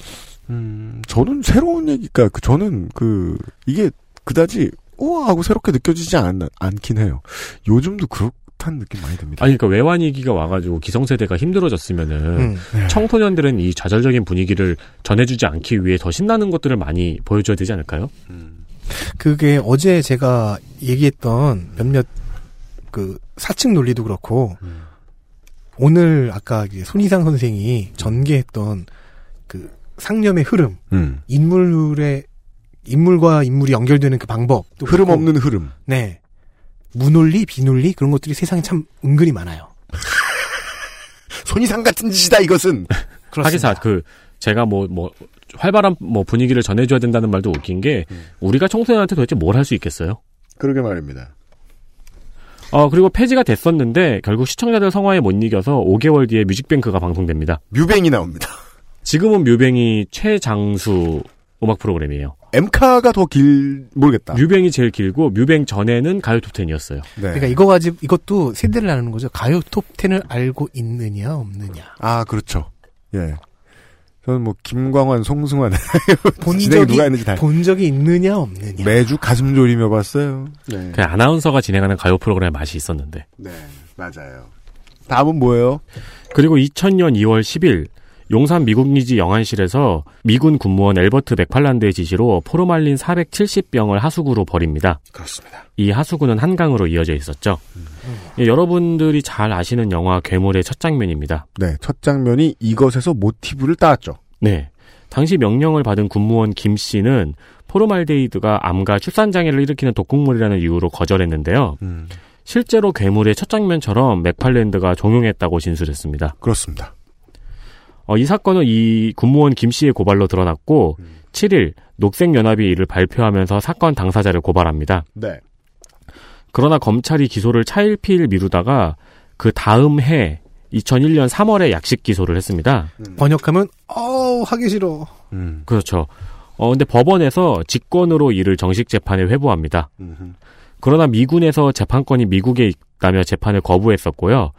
음, 저는 새로운 얘기가, 그, 저는 그, 이게 그다지, 우와 하고 새롭게 느껴지지 않, 않긴 해요. 요즘도 그 렇다는 느낌 많이 듭니다. 아니, 그러니까 외환위기가 와가지고 기성세대가 힘들어졌으면은 음, 네. 청소년들은 이 좌절적인 분위기를 전해주지 않기 위해 더 신나는 것들을 많이 보여줘야 되지 않을까요? 그게 어제 제가 얘기했던 몇몇 그 사측 논리도 그렇고 오늘 아까 손희상 선생이 전개했던 그 상념의 흐름, 음. 인물의 인물과 인물이 연결되는 그 방법, 또 흐름 없는 흐름. 네, 무논리, 비논리 그런 것들이 세상에 참 은근히 많아요. 손이상 같은 짓이다 이것은. 하기사 그 제가 뭐뭐 활발한 뭐 분위기를 전해줘야 된다는 말도 웃긴 게 우리가 청소년한테 도대체 뭘 할 수 있겠어요? 그러게 말입니다. 어 그리고 폐지가 됐었는데 결국 시청자들 성화에 못 이겨서 5개월 뒤에 뮤직뱅크가 방송됩니다. 뮤뱅이 나옵니다. 지금은 뮤뱅이 최장수 음악 프로그램이에요. 엠카가 더 길 모르겠다. 뮤뱅이 제일 길고 뮤뱅 전에는 가요 톱10이었어요. 네. 그러니까 이거 가지고 이것도 세대를 나누는 거죠. 가요 톱 10을 알고 있느냐 없느냐. 아 그렇죠. 예. 저는 뭐 김광환, 송승환 본 진행이 적이 누가 했는지 다 본 적이 있느냐 없느냐. 매주 가슴 졸이며 봤어요. 네. 그 아나운서가 진행하는 가요 프로그램 맛이 있었는데. 네, 맞아요. 다음은 뭐예요? 그리고 2000년 2월 10일 용산 미군기지 영안실에서 미군 군무원 엘버트 맥팔란드의 지시로 포르말린 470병을 하수구로 버립니다. 그렇습니다. 이 하수구는 한강으로 이어져 있었죠. 예, 여러분들이 잘 아시는 영화 괴물의 첫 장면입니다. 네, 첫 장면이 이것에서 모티브를 따왔죠. 네. 당시 명령을 받은 군무원 김 씨는 포름알데히드가 암과 출산장애를 일으키는 독극물이라는 이유로 거절했는데요. 실제로 괴물의 첫 장면처럼 맥팔랜드가 종용했다고 진술했습니다. 그렇습니다. 어, 이 사건은 이 군무원 김 씨의 고발로 드러났고 7일 녹색연합이 이를 발표하면서 사건 당사자를 고발합니다. 네. 그러나 검찰이 기소를 차일피일 미루다가 그 다음 해 2001년 3월에 약식 기소를 했습니다. 번역하면 어우 하기 싫어. 그렇죠. 어 근데 법원에서 직권으로 이를 정식 재판에 회부합니다. 그러나 미군에서 재판권이 미국에 있다며 재판을 거부했었고요.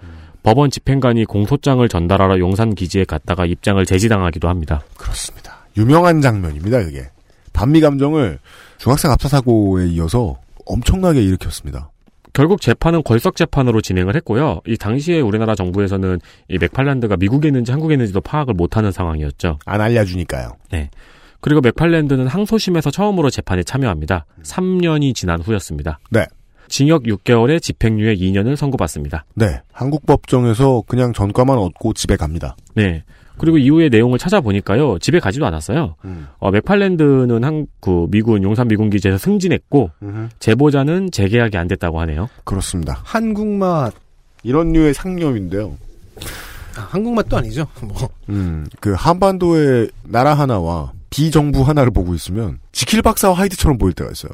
법원 집행관이 공소장을 전달하러 용산 기지에 갔다가 입장을 제지당하기도 합니다. 그렇습니다. 유명한 장면입니다, 그게. 반미 감정을 중학생 압사 사고에 이어서 엄청나게 일으켰습니다. 결국 재판은 걸석 재판으로 진행을 했고요. 이 당시에 우리나라 정부에서는 이 맥팔란드가 미국에 있는지 한국에 있는지도 파악을 못하는 상황이었죠. 안 알려주니까요. 네. 그리고 맥팔랜드는 항소심에서 처음으로 재판에 참여합니다. 3년이 지난 후였습니다. 네. 징역 6개월에 집행유예 2년을 선고받습니다. 네. 한국 법정에서 그냥 전과만 얻고 집에 갑니다. 네. 그리고 이후의 내용을 찾아보니까요. 집에 가지도 않았어요. 어, 맥팔랜드는 한, 그, 미군, 용산 미군 기지에서 승진했고, 제보자는 재계약이 안 됐다고 하네요. 그렇습니다. 한국맛. 이런 류의 상념인데요. 아, 한국맛도 아니죠. 뭐. 음, 그 한반도의 나라 하나와 비정부 하나를 보고 있으면 지킬 박사와 하이드처럼 보일 때가 있어요.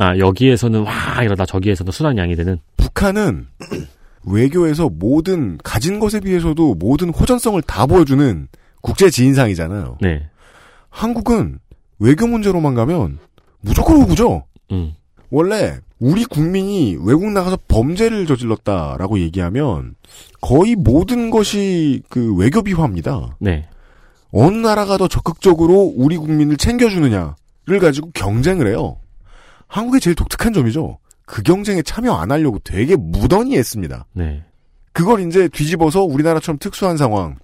아, 여기에서는 와, 이러다 저기에서는 순한 양이 되는. 북한은 외교에서 모든 가진 것에 비해서도 모든 호전성을 다 보여주는 국제 지인상이잖아요. 네. 한국은 외교 문제로만 가면 무조건 호구죠. 음. 원래 우리 국민이 외국 나가서 범죄를 저질렀다라고 얘기하면 거의 모든 것이 그 외교 비화입니다. 네. 어느 나라가 더 적극적으로 우리 국민을 챙겨주느냐를 가지고 경쟁을 해요. 한국의 제일 독특한 점이죠. 그 경쟁에 참여 안 하려고 되게 무던히 했습니다. 네. 그걸 이제 뒤집어서 우리나라처럼 특수한 상황,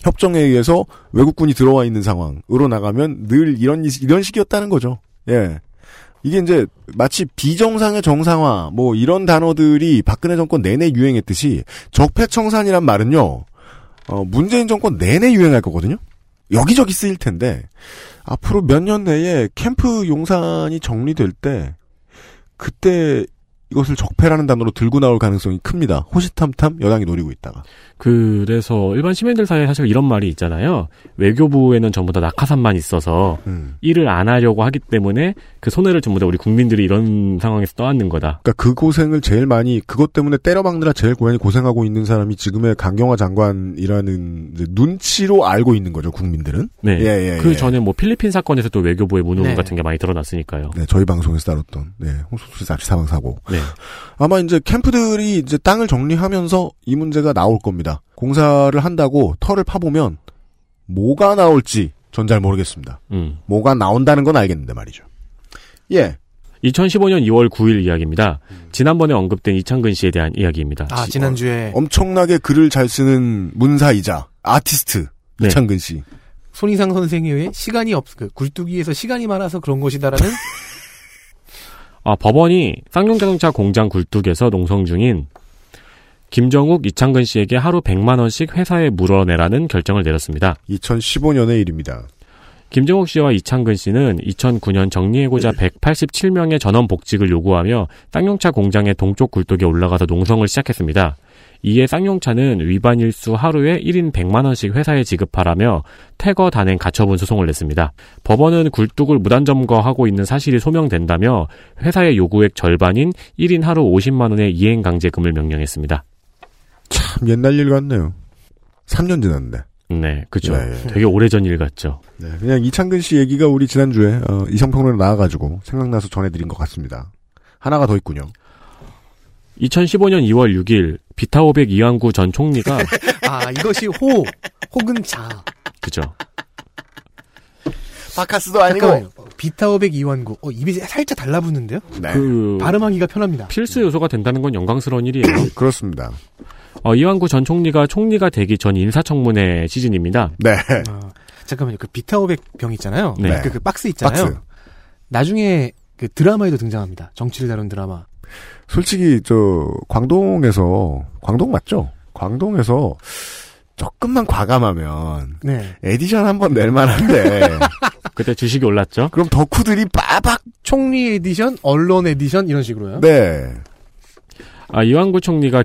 협정에 의해서 외국군이 들어와 있는 상황으로 나가면 늘 이런, 이런 식이었다는 거죠. 예. 이게 이제 마치 비정상의 정상화, 뭐 이런 단어들이 박근혜 정권 내내 유행했듯이 적폐청산이란 말은요, 어, 문재인 정권 내내 유행할 거거든요? 여기저기 쓰일 텐데, 앞으로 몇 년 내에 캠프 용산이 정리될 때, 그때 이것을 적폐라는 단어로 들고 나올 가능성이 큽니다. 호시탐탐 여당이 노리고 있다가. 그래서 일반 시민들 사이에 사실 이런 말이 있잖아요. 외교부에는 전부 다 낙하산만 있어서 음. 일을 안 하려고 하기 때문에 그 손해를 전부 다 우리 국민들이 이런 상황에서 떠안는 거다. 그러니까 그 고생을 제일 많이 그것 때문에 때려박느라 제일 많이 고생하고 있는 사람이 지금의 강경화 장관이라는 이제 눈치로 알고 있는 거죠 국민들은. 네. 예, 예, 그 예. 전에 뭐 필리핀 사건에서 또 외교부의 무능 네. 같은 게 많이 드러났으니까요. 네, 저희 방송에서 다뤘던 네, 홍수수 납치 사망 사고. 네. 아마 이제 캠프들이 이제 땅을 정리하면서 이 문제가 나올 겁니다. 공사를 한다고 털을 파보면 뭐가 나올지 전 잘 모르겠습니다. 음. 뭐가 나온다는 건 알겠는데 말이죠. 예. 2015년 2월 9일 이야기입니다. 지난번에 언급된 이창근 씨에 대한 이야기입니다. 아, 지난주에 엄청나게 글을 잘 쓰는 문사이자 아티스트 네. 이창근 씨. 손희상 선생에 의해 시간이 없, 그 굴뚝이에서 시간이 많아서 그런 것이다라는 아, 법원이 쌍용자동차 공장 굴뚝에서 농성 중인 김정욱, 이창근 씨에게 하루 100만 원씩 회사에 물어내라는 결정을 내렸습니다. 2015년의 일입니다. 김정욱 씨와 이창근 씨는 2009년 정리해고자 187명의 전원 복직을 요구하며 쌍용차 공장의 동쪽 굴뚝에 올라가서 농성을 시작했습니다. 이에 쌍용차는 위반 일수 하루에 1인 100만 원씩 회사에 지급하라며 퇴거 단행 가처분 소송을 냈습니다. 법원은 굴뚝을 무단 점거하고 있는 사실이 소명된다며 회사의 요구액 절반인 1인 하루 50만 원의 이행 강제금을 명령했습니다. 참 옛날 일 같네요. 3년 지났는데. 네, 그죠. 네. 되게 오래전 일 같죠. 네, 그냥 이창근 씨 얘기가 우리 지난주에 어, 이성평론에 나와가지고 생각나서 전해드린 것 같습니다. 하나가 더 있군요. 2015년 2월 6일 비타오백 이완구 전 총리가 아 이것이 호 혹은 자. 그죠. 바카스도 잠깐만요. 비타오백 이완구. 어 입이 살짝 달라붙는데요? 그 발음하기가 편합니다. 필수 요소가 된다는 건 영광스러운 일이에요. 그렇습니다. 어, 이완구 전 총리가 총리가 되기 전 인사청문회 시즌입니다. 네. 어, 잠깐만요. 그 비타오백 병 있잖아요. 네. 그, 그 박스 있잖아요. 박스. 나중에 그 드라마에도 등장합니다. 정치를 다룬 드라마. 솔직히 저 광동에서 광동 맞죠? 광동에서 조금만 과감하면 네. 에디션 한번 낼 만한데 그때 주식이 올랐죠? 그럼 덕후들이 빠박 총리 에디션, 언론 에디션 이런 식으로요. 네. 아, 이완구 총리가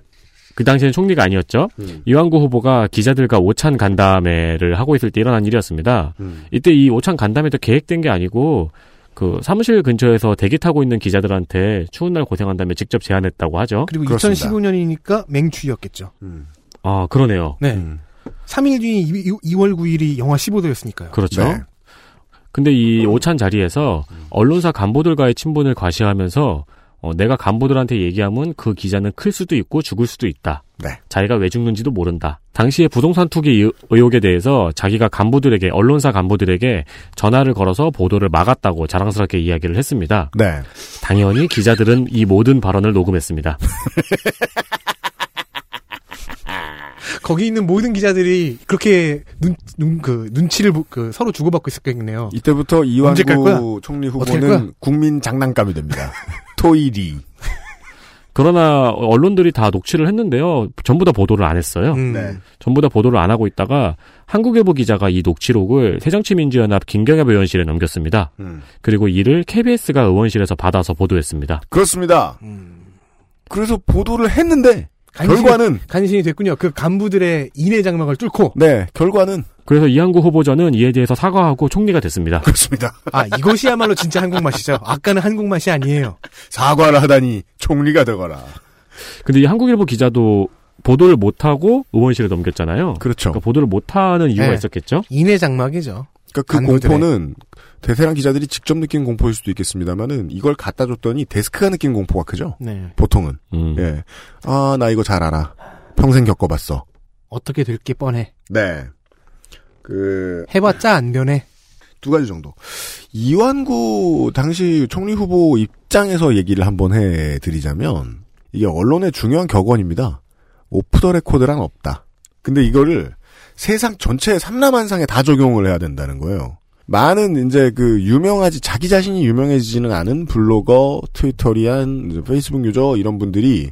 그 당시에는 총리가 아니었죠. 이완구 후보가 기자들과 오찬 간담회를 하고 있을 때 일어난 일이었습니다. 이때 이 오찬 간담회도 계획된 게 아니고 그 사무실 근처에서 대기 타고 있는 기자들한테 추운 날 고생한다며 직접 제안했다고 하죠. 그리고 2015년이니까 맹추였겠죠. 아, 그러네요. 네. 3일 뒤인 2, 월 9일이 영하 15도였으니까요. 그렇죠. 네. 근데 이 오찬 자리에서 언론사 간부들과의 친분을 과시하면서 어, 내가 간부들한테 얘기하면 그 기자는 클 수도 있고 죽을 수도 있다. 네. 자기가 왜 죽는지도 모른다. 당시에 부동산 투기 의- 의혹에 대해서 자기가 간부들에게 언론사 간부들에게 전화를 걸어서 보도를 막았다고 자랑스럽게 이야기를 했습니다. 네. 당연히 기자들은 이 모든 발언을 녹음했습니다. 거기 있는 모든 기자들이 그렇게 눈, 눈, 그, 눈치를 보- 그, 서로 주고받고 있었겠네요. 이때부터? 이완구 총리? 후보는 국민 장난감이 됩니다. 토일이. 그러나 언론들이 다 녹취를 했는데요. 전부 다 보도를 안 했어요. 음. 네. 전부 다 보도를 안 하고 있다가 한국일보 기자가 이 녹취록을 새정치민주연합 김경엽 의원실에 넘겼습니다. 음. 그리고 이를 KBS가 의원실에서 받아서 보도했습니다. 그렇습니다. 그래서 보도를 했는데 간신히- 결과는 간신히 됐군요. 그 간부들의 인해 장막을 뚫고. 네, 결과는 그래서 이한구 후보자는 이에 대해서 사과하고 총리가 됐습니다. 그렇습니다. 아, 이것이야말로 진짜 한국 맛이죠. 아까는 한국 맛이 아니에요. 사과를 하다니 총리가 되거라. 근데 이 한국일보 기자도 보도를 못하고 의원실에 넘겼잖아요. 그렇죠. 그러니까 보도를 못하는 이유가 네. 있었겠죠. 인해 장막이죠. 그러니까 그. 공포는 대세랑 기자들이 직접 느낀 공포일 수도 있겠습니다만은 이걸 갖다 줬더니 데스크가 느낀 공포가 크죠. 네. 보통은. 음. 예. 아, 나 이거 잘 알아. 평생 겪어봤어. 어떻게 될 게 뻔해. 네. 그, 해봤자 안 변해. 두 가지 정도. 이완구 당시 총리 후보 입장에서 얘기를 한번 해드리자면, 이게 언론의 중요한 격언입니다. 오프 더 레코드란 없다. 근데 이거를 세상 전체 삼라만상에 다 적용을 해야 된다는 거예요. 많은 이제 그 유명하지 자기 자신이 유명해지지는 않은 블로거, 트위터리안, 페이스북 유저 이런 분들이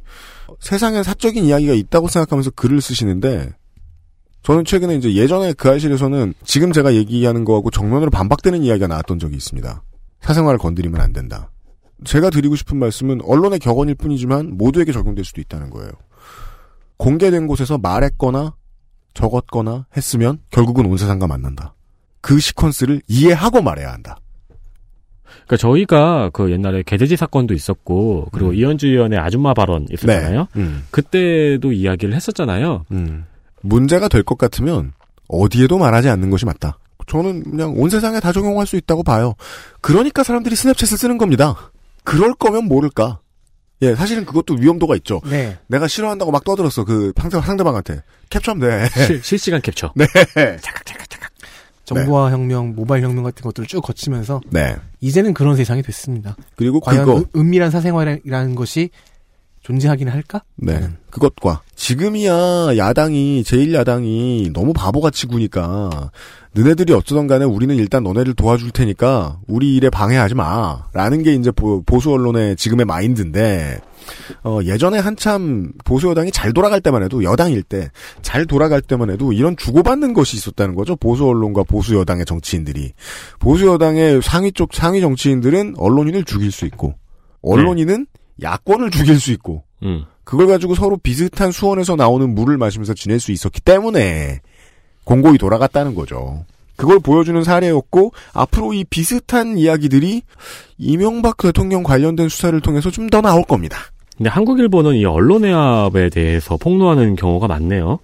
세상에 사적인 이야기가 있다고 생각하면서 글을 쓰시는데 저는 최근에 이제 예전에 그 알실에서는 지금 제가 얘기하는 거하고 정면으로 반박되는 이야기가 나왔던 적이 있습니다. 사생활을 건드리면 안 된다. 제가 드리고 싶은 말씀은 언론의 격언일 뿐이지만 모두에게 적용될 수도 있다는 거예요. 공개된 곳에서 말했거나 적었거나 했으면 결국은 온 세상과 만난다. 그 시퀀스를 이해하고 말해야 한다. 그러니까 저희가 그 옛날에 개돼지 사건도 있었고 그리고 이현주 의원의 아줌마 발언 있었잖아요. 네. 음. 그때도 이야기를 했었잖아요. 문제가 될 것 같으면 어디에도 말하지 않는 것이 맞다. 저는 그냥 온 세상에 다 적용할 수 있다고 봐요. 그러니까 사람들이 스냅챗을 쓰는 겁니다. 그럴 거면 모를까. 예, 사실은 그것도 위험도가 있죠. 네. 내가 싫어한다고 막 떠들었어. 그 상대, 상대방한테. 캡처하면 돼. 실, 실시간 캡처. 네. 정보화 혁명, 모바일 혁명 같은 것들을 쭉 거치면서 네. 이제는 그런 세상이 됐습니다. 그리고 과연 그거- 은- 은밀한 사생활이라는 것이 존재하기는 할까? 네. 그것과 지금이야 야당이 제1야당이 너무 바보같이 구니까 너네들이 어쩌던 간에 우리는 일단 너네를 도와줄 테니까 우리 일에 방해하지 마 라는 게 이제 보, 수 언론의 지금의 마인드인데 어, 예전에 한참 보수 여당이 잘 돌아갈 때만 해도 여당일 때 잘 돌아갈 때만 해도 이런 주고받는 것이 있었다는 거죠. 보수 언론과 보수 여당의 정치인들이. 보수 여당의 상위 쪽 상위 정치인들은 언론인을 죽일 수 있고 언론인은 야권을 죽일 수 있고 음. 그걸 가지고 서로 비슷한 수원에서 나오는 물을 마시면서 지낼 수 있었기 때문에 공고히 돌아갔다는 거죠. 그걸 보여주는 사례였고 앞으로 이 비슷한 이야기들이 이명박 대통령 관련된 수사를 통해서 좀 더 나올 겁니다. 근데 한국일보는 이 언론해압에 대해서 폭로하는 경우가 많네요.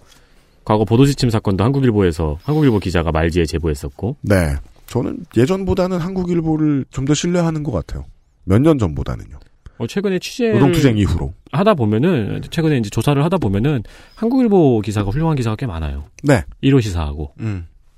과거 보도지침 사건도 한국일보에서 한국일보 기자가 말지에 제보했었고. 네. 저는 예전보다는 한국일보를 좀 더 신뢰하는 것 같아요. 몇 년 전보다는요. 어, 최근에 취재 노동투쟁 이후로. 하다 보면은 최근에 이제 조사를 하다 보면은 한국일보 기사가 훌륭한 기사가 꽤 많아요. 네. 1호 시사하고.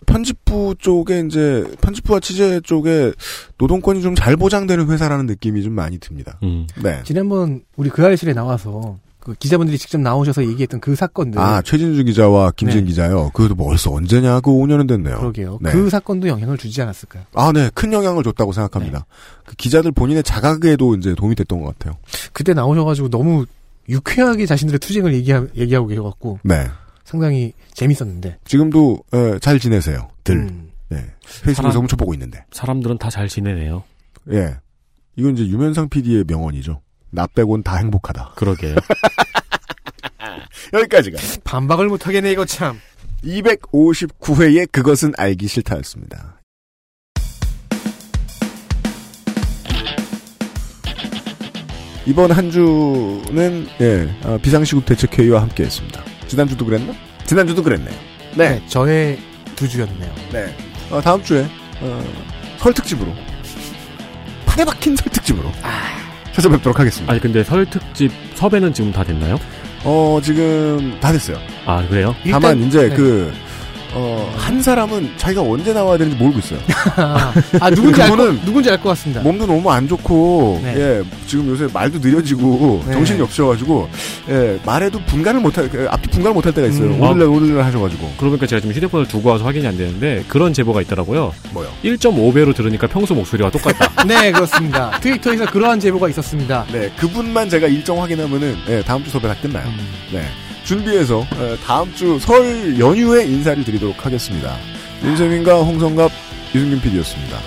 편집부 쪽에 이제 편집부와 취재 쪽에 노동권이 좀 잘 보장되는 회사라는 느낌이 좀 많이 듭니다. 음. 네. 지난번 우리 그 알실에 나와서 그 기자분들이 직접 나오셔서 얘기했던 그 사건들. 아, 최진주 기자와 김진 네. 기자요. 그것도 벌써 언제냐? 그 5년은 됐네요. 그러게요. 네. 그 사건도 영향을 주지 않았을까요? 아, 네. 큰 영향을 줬다고 생각합니다. 그 기자들 본인의 자각에도 이제 도움이 됐던 것 같아요. 그때 나오셔가지고 너무 유쾌하게 자신들의 투쟁을 얘기하, 얘기하고 계셔갖고 네. 상당히 재밌었는데. 지금도 에, 잘 지내세요. 들. 네. 페이스북에서 사람- 훔쳐보고 있는데. 사람들은 다 잘 지내네요. 예. 이건 이제 유면상 PD의 명언이죠. 나 빼곤 다 행복하다. 그러게요. 여기까지가 반박을 못하겠네 이거 참. 259회의 그것은 알기 싫다였습니다. 이번 한 주는 예 어, 비상시국 대책회의와 함께 했습니다. 지난주도 그랬나? 지난주도 그랬네요. 네, 저의 두 주였네요. 네. 어, 다음 주에 어, 설 특집으로 판에 박힌 설 특집으로 찾아뵙도록 하겠습니다. 아니 근데 설 특집 섭외는 지금 다 됐나요? 어 지금 다 됐어요. 아 그래요? 다만 이제 네. 그, 어, 한 사람은 자기가 언제 나와야 되는지 모르고 있어요. 아 누군지 알 누군지 알 것 같습니다. 몸도 너무 안 좋고, 네. 예, 지금 요새 말도 느려지고, 네. 정신이 없으셔가지고, 예, 말해도 분간을 못할, 그, 앞뒤 분간을 못할 때가 있어요. 음. 오늘날, 오늘날 하셔가지고. 그러니까 제가 지금 휴대폰을 두고 와서 확인이 안 되는데 그런 제보가 있더라고요. 뭐요? 1.5배로 들으니까 평소 목소리와 똑같다. 네 그렇습니다. 트위터에서 그러한 제보가 있었습니다. 네, 그분만 제가 일정 확인하면은, 예, 다음 주 섭외 다 끝나요. 네. 준비해서, 예, 다음 주 설 연휴에 인사를 드리도록 하겠습니다. 윤세민과 홍성갑, 유승균 PD였습니다.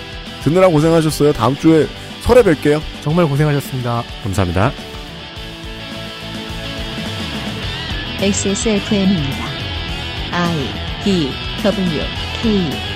듣느라 고생하셨어요. 다음 주에 설에 뵐게요. 정말 고생하셨습니다. 감사합니다. XSFM입니다. I D W K